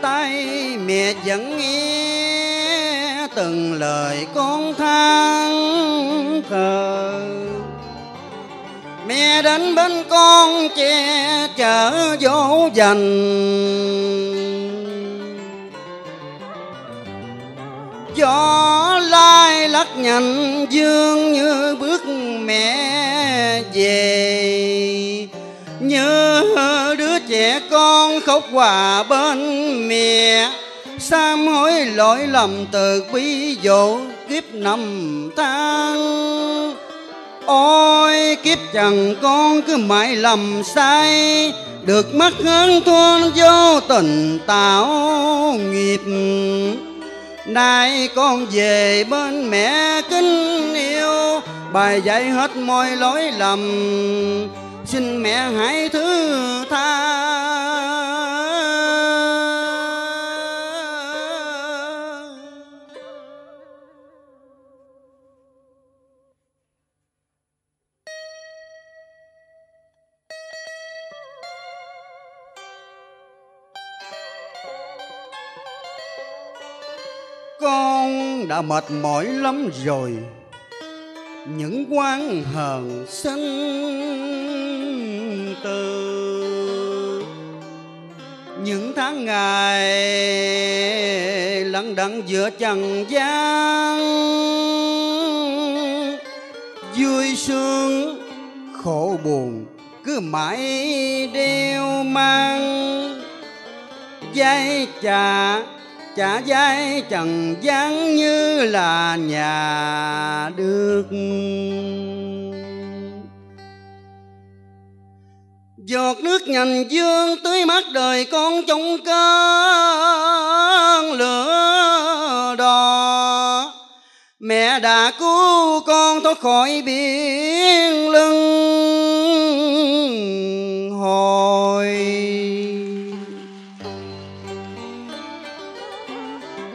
Tay, mẹ vẫn nghe từng lời con than thở mẹ đến bên con che chở dỗ dành. Gió lai lắc nhành, dương như bước mẹ về. Như đứa trẻ con khóc hòa bên mẹ sám hối lỗi lầm từ quý dỗ kiếp năm tháng ôi, kiếp chẳng con cứ mãi lầm sai, được mất hơn thôn vô tình tạo nghiệp. Nay con về bên mẹ kính yêu, bài dạy hết mọi lỗi lầm xin mẹ hãy thứ tha. Con đã mệt mỏi lắm rồi những quan hờn sinh từ những tháng ngày lặng đặng giữa trần gian, vui sướng, khổ buồn cứ mãi đeo mang dây chà chả dây trần gian như là nhà được. Giọt nước nhành dương tưới mắt đời con trong cơn lửa đỏ. Mẹ đã cứu con thoát khỏi biển lưng hồi.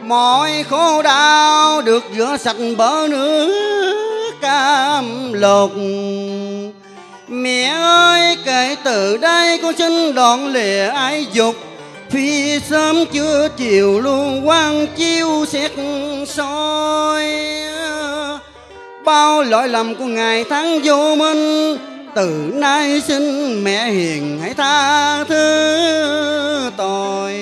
Mọi khổ đau được rửa sạch bờ nước cam lục. Mẹ ơi, kể từ đây con xin đoạn lìa ái dục. Phi sớm chưa chiều luôn, quang chiếu xét soi. Bao lỗi lầm của ngày tháng vô minh, từ nay xin mẹ hiền hãy tha thứ tội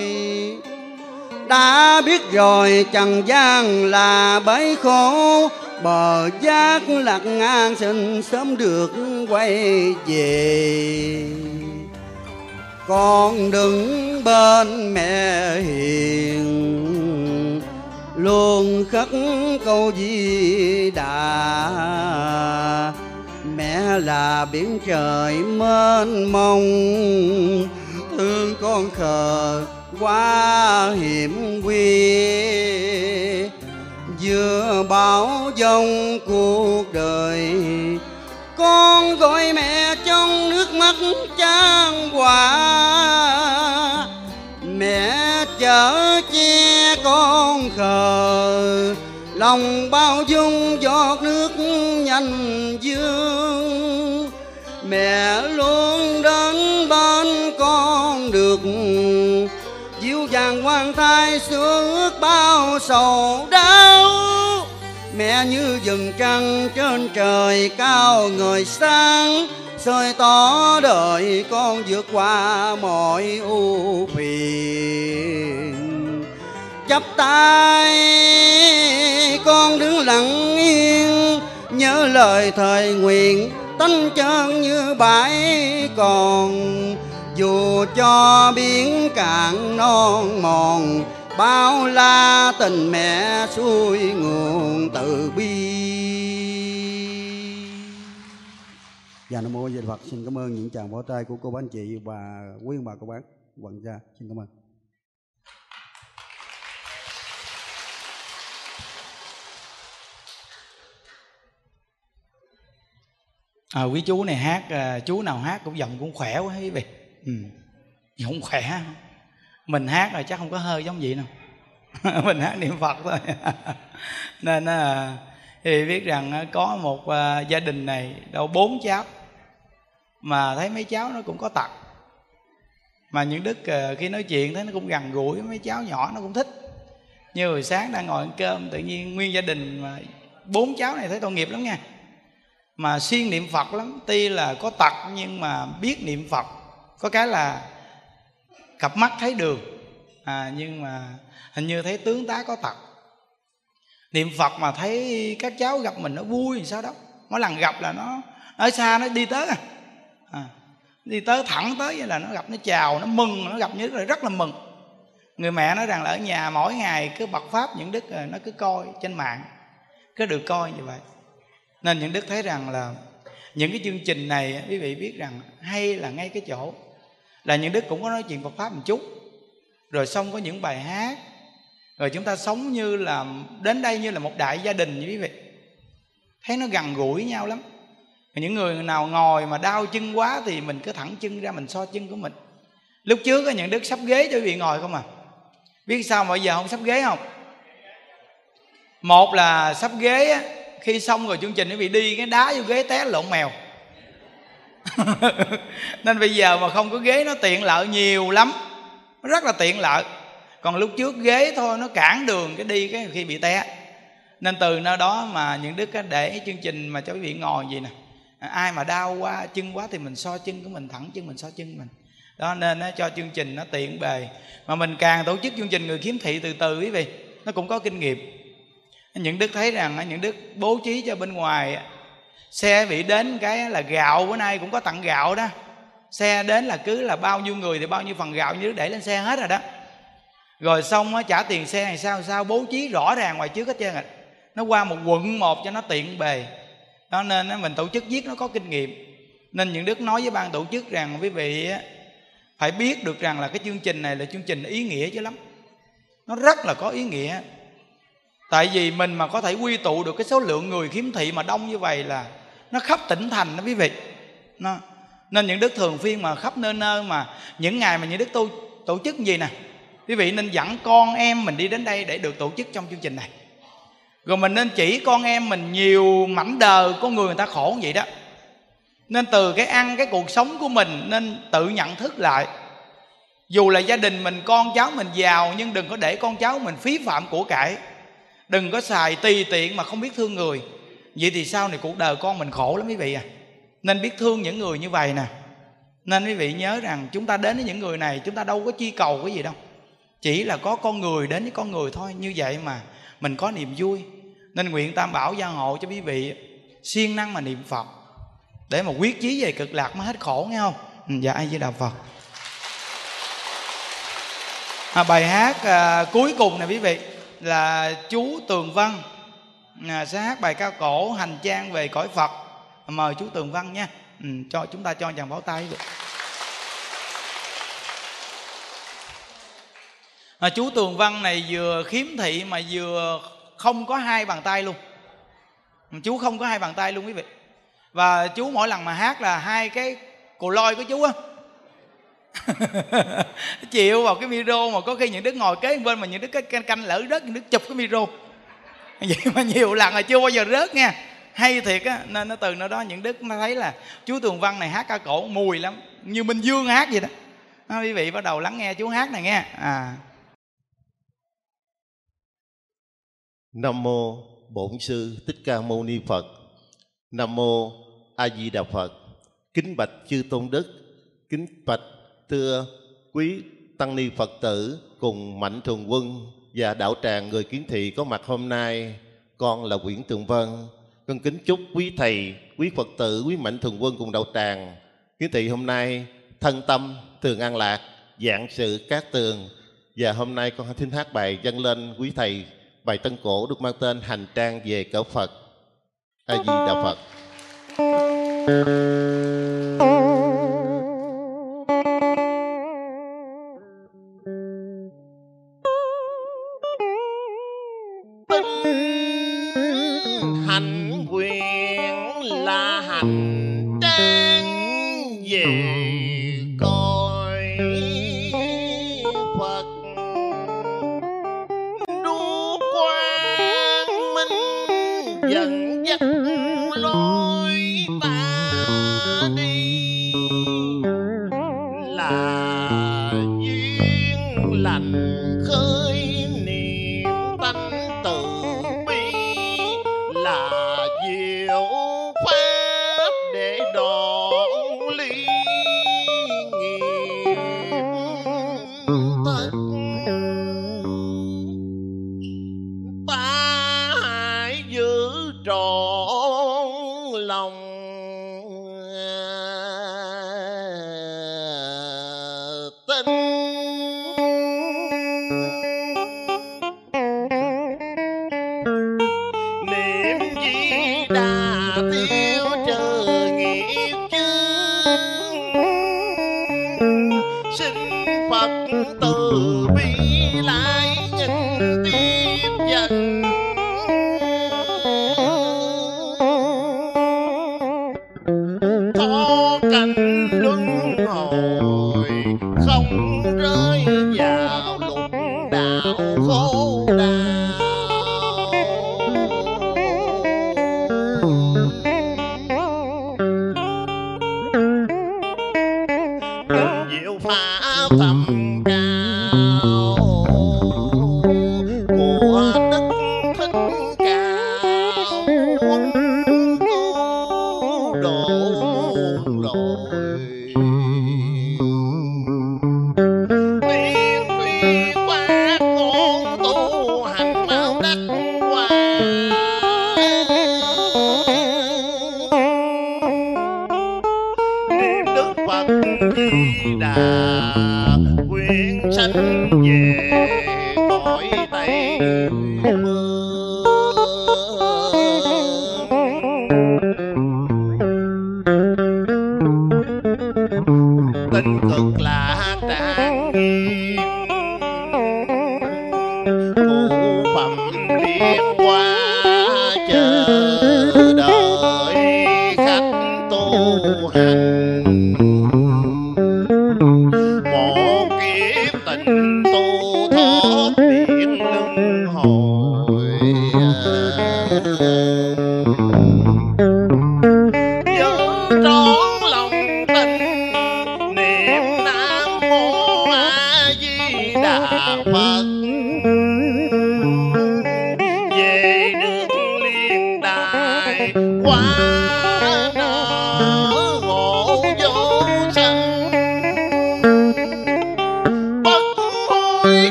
đã biết rồi trần gian là bấy khổ. Bờ giác lạc ngang xin sớm được quay về. Con đứng bên mẹ hiền, luôn khắc câu di đà. Mẹ là biển trời mênh mông, thương con khờ quá hiểm nguy. Vừa bão giông cuộc đời, con gọi mẹ trong nước mắt trang hòa. Mẹ chở che con khờ, lòng bao dung giọt nước nhanh dương. Mẹ dịu quan thai sướng bao sầu đau. Mẹ như rừng trăng trên trời cao người sáng, soi tỏ đời con vượt qua mọi ưu phiền. Chắp tay, con đứng lặng yên, nhớ lời thời nguyện tánh chân như bãi còn dù cho biển cạn non mòn bao la tình mẹ xuôi nguồn từ bi. Dạ Nam Mô Di Đà Phật. Xin cảm ơn những chàng vỗ tay của cô bác anh chị và quý ông bà cô bác quận gia. Xin cảm ơn. À, quý chú này hát à, chú nào hát cũng giọng cũng khỏe quá quý vị ừ. khỏe. Mình hát rồi chắc không có hơi giống vậy đâu. Mình hát niệm phật thôi. Nên à, thì biết rằng à, có một à, gia đình này đâu bốn cháu. Mà thấy mấy cháu nó cũng có tật. Mà những đức khi nói chuyện thấy nó cũng gần gũi mấy cháu nhỏ, nó cũng thích. Như hồi sáng đang ngồi ăn cơm, tự nhiên nguyên gia đình mà bốn cháu này thấy tội nghiệp lắm nha. Mà siêng niệm phật lắm. Tuy là có tật nhưng mà biết niệm phật có cái là cặp mắt thấy đường. À, nhưng mà hình như thấy tướng tá có tật. Niệm phật mà thấy các cháu gặp mình nó vui thì sao đó? Mỗi lần gặp là nó ở xa nó đi tới à. à, đi tới thẳng tới vậy là nó gặp nó chào nó mừng nó gặp như là rất là mừng. Người mẹ nói rằng là ở nhà mỗi ngày cứ bật pháp những đức rồi nó cứ coi trên mạng. Cứ được coi như vậy. Nên những đức thấy rằng là những cái chương trình này quý vị biết rằng hay là ngay cái chỗ là những đức cũng có nói chuyện Phật pháp một chút. Rồi xong có những bài hát. Rồi chúng ta sống như là đến đây như là một đại gia đình như quý vị. Thấy nó gần gũi nhau lắm. Những người nào ngồi mà đau chân quá thì mình cứ thẳng chân ra mình so chân của mình. Lúc trước có những đức sắp ghế cho quý vị ngồi không à? Biết sao mà giờ không sắp ghế không? Một là sắp ghế á, khi xong rồi chương trình quý vị đi cái đá vô ghế té lộn mèo. nên bây giờ mà không có ghế nó tiện lợi nhiều lắm. Rất là tiện lợi. Còn lúc trước ghế thôi, nó cản đường cái đi cái khi bị té. Nên từ nơi đó mà những đức để chương trình mà cho quý vị ngồi gì nè. Ai mà đau quá, chân quá thì mình so chân của mình, thẳng chân mình so chân mình. Đó, nên nó cho chương trình nó tiện bề. Mà mình càng tổ chức chương trình, người khiếm thị từ từ quý vị, nó cũng có kinh nghiệm. Những đức thấy rằng, những đức bố trí cho bên ngoài xe bị đến cái là gạo, bữa nay cũng có tặng gạo đó. Xe đến là cứ là bao nhiêu người thì bao nhiêu phần gạo như để lên xe hết rồi đó. Rồi xong á, trả tiền xe này sao sao? Bố trí rõ ràng ngoài trước hết trơn à nó qua một quận một cho nó tiện bề. Đó, nên mình tổ chức viết nó có kinh nghiệm. Nên những đức nói với ban tổ chức rằng, quý vị phải biết được rằng là cái chương trình này là chương trình ý nghĩa chứ lắm. Nó rất là có ý nghĩa. Tại vì mình mà có thể quy tụ được cái số lượng người khiếm thị mà đông như vậy là nó khắp tỉnh thành đó quý vị. Nó, nên những đức thường phiên mà khắp nơi nơi mà những ngày mà những đức tu tổ chức gì nè. Quý vị nên dẫn con em mình đi đến đây để được tổ chức trong chương trình này. Rồi mình nên chỉ con em mình nhiều mảnh đời con người người ta khổ như vậy đó. Nên từ cái ăn cái cuộc sống của mình nên tự nhận thức lại. Dù là gia đình mình con cháu mình giàu nhưng đừng có để con cháu mình phí phạm của cải. Đừng có xài tùy tiện mà không biết thương người vậy thì sau này cuộc đời con mình khổ lắm quý vị à. Nên biết thương những người như vậy nè. Nên quý vị nhớ rằng chúng ta đến với những người này chúng ta đâu có chi cầu cái gì đâu. Chỉ là có con người đến với con người thôi như vậy mà mình có niềm vui. Nên nguyện tam bảo gia hộ cho quý vị siêng năng mà niệm phật để mà quyết chí về cực lạc mới hết khổ nghe không? Ừ, dạ ai với đạo phật. À, bài hát à, cuối cùng nè quý vị là chú tường văn à, sẽ hát bài ca cổ hành trang về cõi phật. Mời chú tường văn nha. Ừ, cho chúng ta cho chàng báo tay quý à, chú tường văn này vừa khiếm thị mà vừa không có hai bàn tay luôn. Chú không có hai bàn tay luôn quý vị. Và chú mỗi lần mà hát là hai cái cù lôi của chú á. Chịu vào cái micro mà có khi những đứa ngồi kế bên mà những đứa canh, canh lỡ đất những đứa chụp cái micro. vậy mà nhiều lần là chưa bao giờ rớt nha. Hay thiệt á nên nó từ nơi đó những đức nó thấy là chú tường văn này hát ca cổ mùi lắm như minh dương hát vậy đó. À, quý vị bắt đầu lắng nghe chú hát này nghe. À. Nam mô Bổn sư Thích Ca Mâu Ni Phật. Nam mô A Di Đà Phật. Kính bạch chư tôn đức, kính bạch thưa quý tăng ni Phật tử cùng mạnh thường quân và đạo tràng người kiến thị có mặt hôm nay. Con là Nguyễn Tường Vân. Con kính chúc quý thầy, quý Phật tử, quý mạnh thường quân cùng đạo tràng kiến thị hôm nay thân tâm thường an lạc, dạng sự cát tường và hôm nay con xin hát bài dâng lên quý thầy bài tân cổ được mang tên hành trang về cõi phật a di đà phật là cảnh luân hồi không rơi vào lục đạo khổ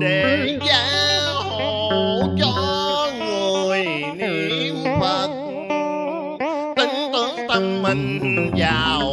để gia hộ cho người niệm phật. Tin tưởng tâm mình vào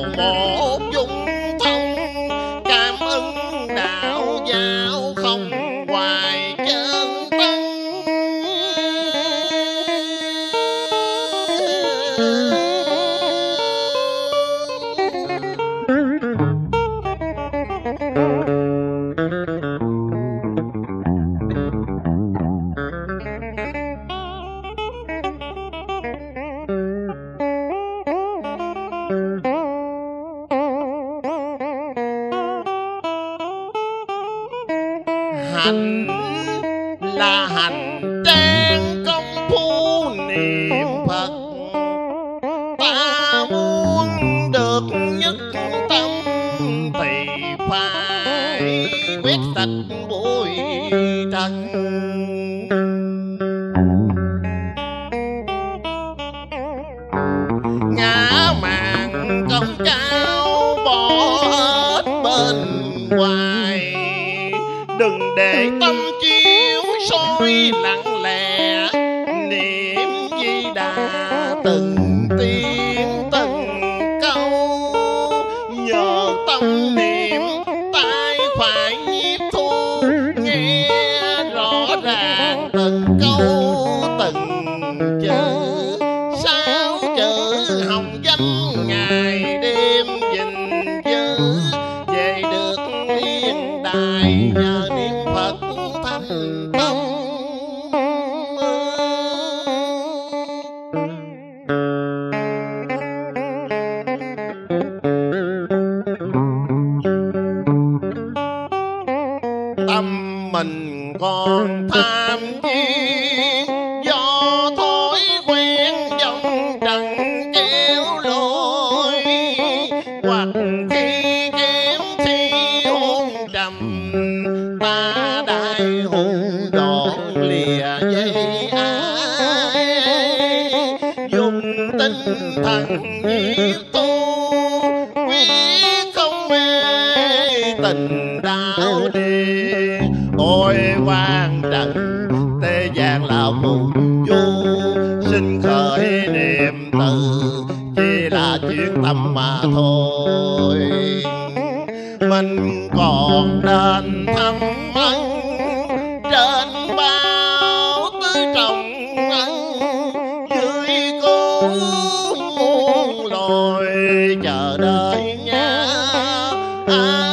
Bye.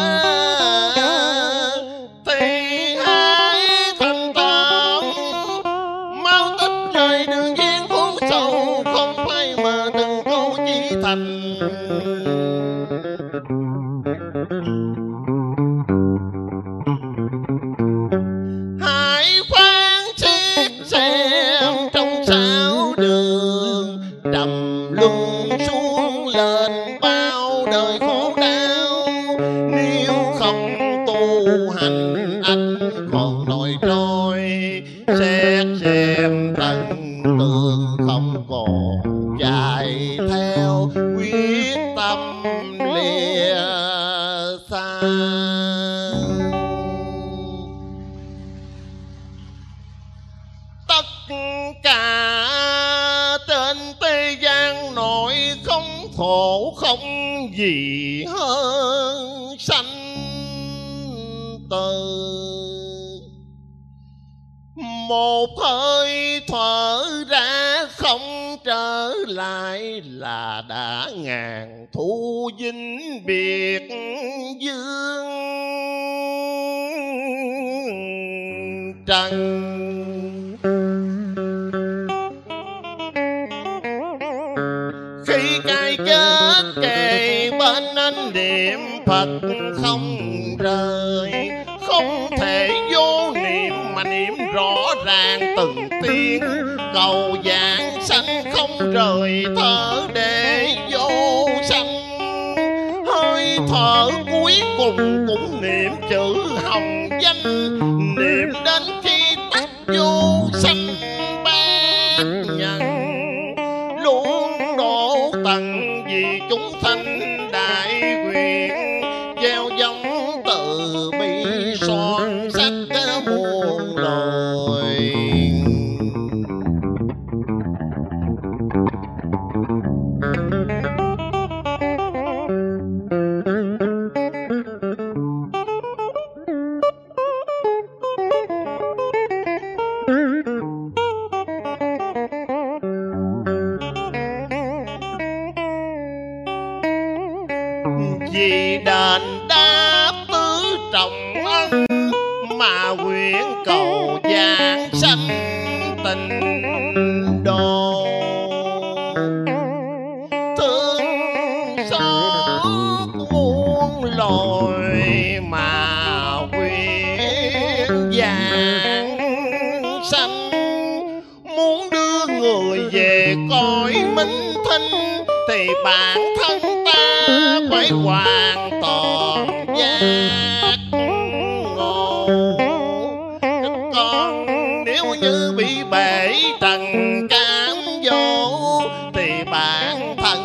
trần cám vô thì bản thân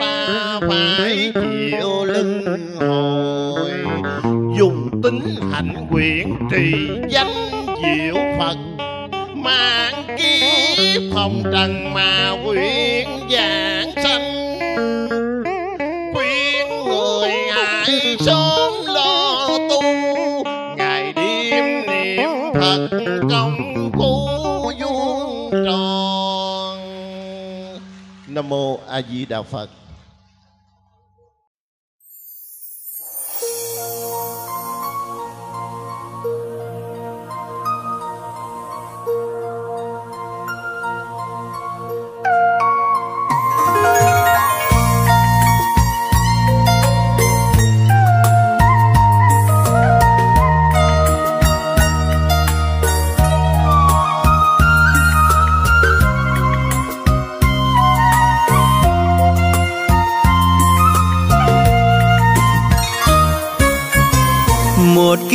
ta phải chịu lưng hồi. Dùng tính hạnh quyển trì danh diệu phật, mang kiếp phòng trần mà quyện Nam Mô A Di Đà Phật.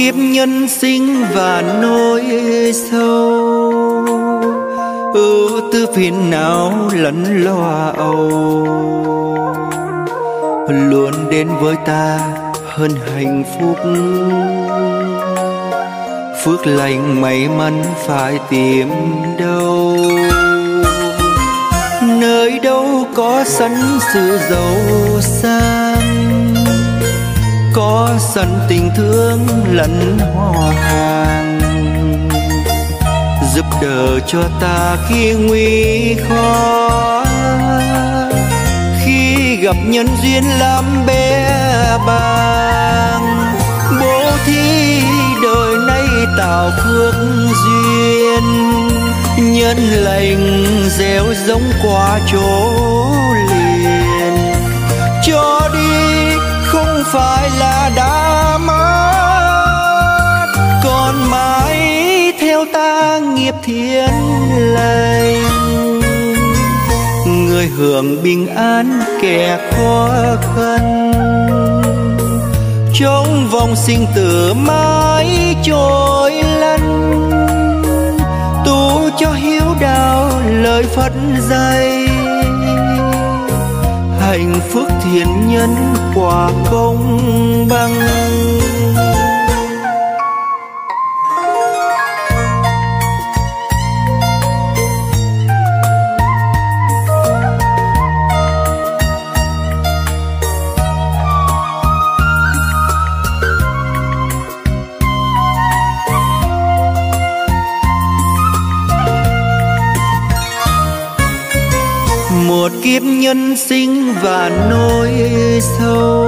kiếp nhân sinh và nỗi sâu. Ưu tư phiền não lẫn lo âu. Luôn đến với ta hơn hạnh phúc. Phước lành may mắn phải tìm đâu. Nơi đâu có sẵn sự giàu sang có sẵn tình thương lẫn hoa hàng giúp đỡ cho ta khi nguy khó. Khi gặp nhân duyên làm bé bàng, bố thí đời nay tạo phước duyên. Nhân lành gieo giống qua chỗ liền phải là đã mất. Còn mãi theo ta nghiệp thiên lành. Người hưởng bình an kẻ khó khăn. Trong vòng sinh tử mãi trôi lăn. Tu cho hiếu đạo lời phật dạy hạnh phúc thiện nhân quả công bằng. Một kiếp nhân sinh và nỗi sâu.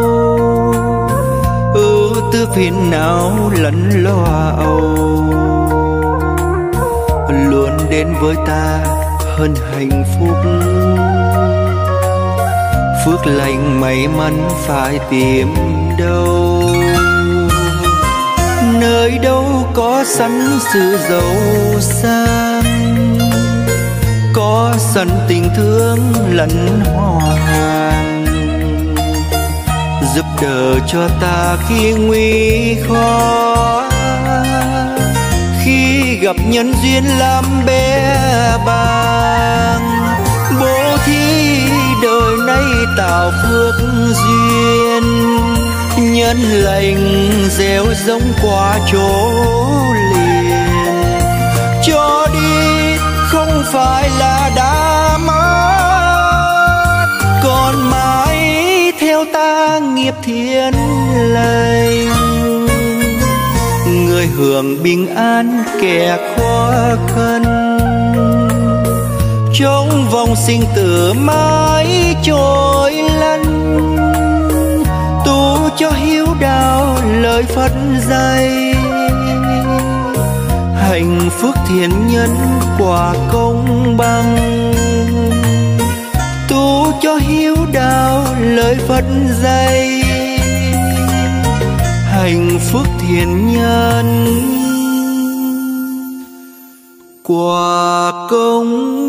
Ưu tư phiền não lẫn lo âu. Luôn đến với ta hơn hạnh phúc. Phước lành may mắn phải tìm đâu. Nơi đâu có sẵn sự giàu sang sân tình thương lẫn hoàn giúp đỡ cho ta khi nguy khó. Khi gặp nhân duyên làm bé bàng, bố thí đời nay tạo phước duyên. Nhân lành gieo giống qua chỗ liền. Cho phải là đã mất. Còn mãi theo ta nghiệp thiên lành. Người hưởng bình an kẻ khó khăn. Trong vòng sinh tử mãi trôi lăn. Tu cho hiếu đạo lời phật dạy hạnh phúc thiện nhân quả công bằng. Tu cho hiếu đạo lời phật dạy. Hạnh phúc thiện nhân quả công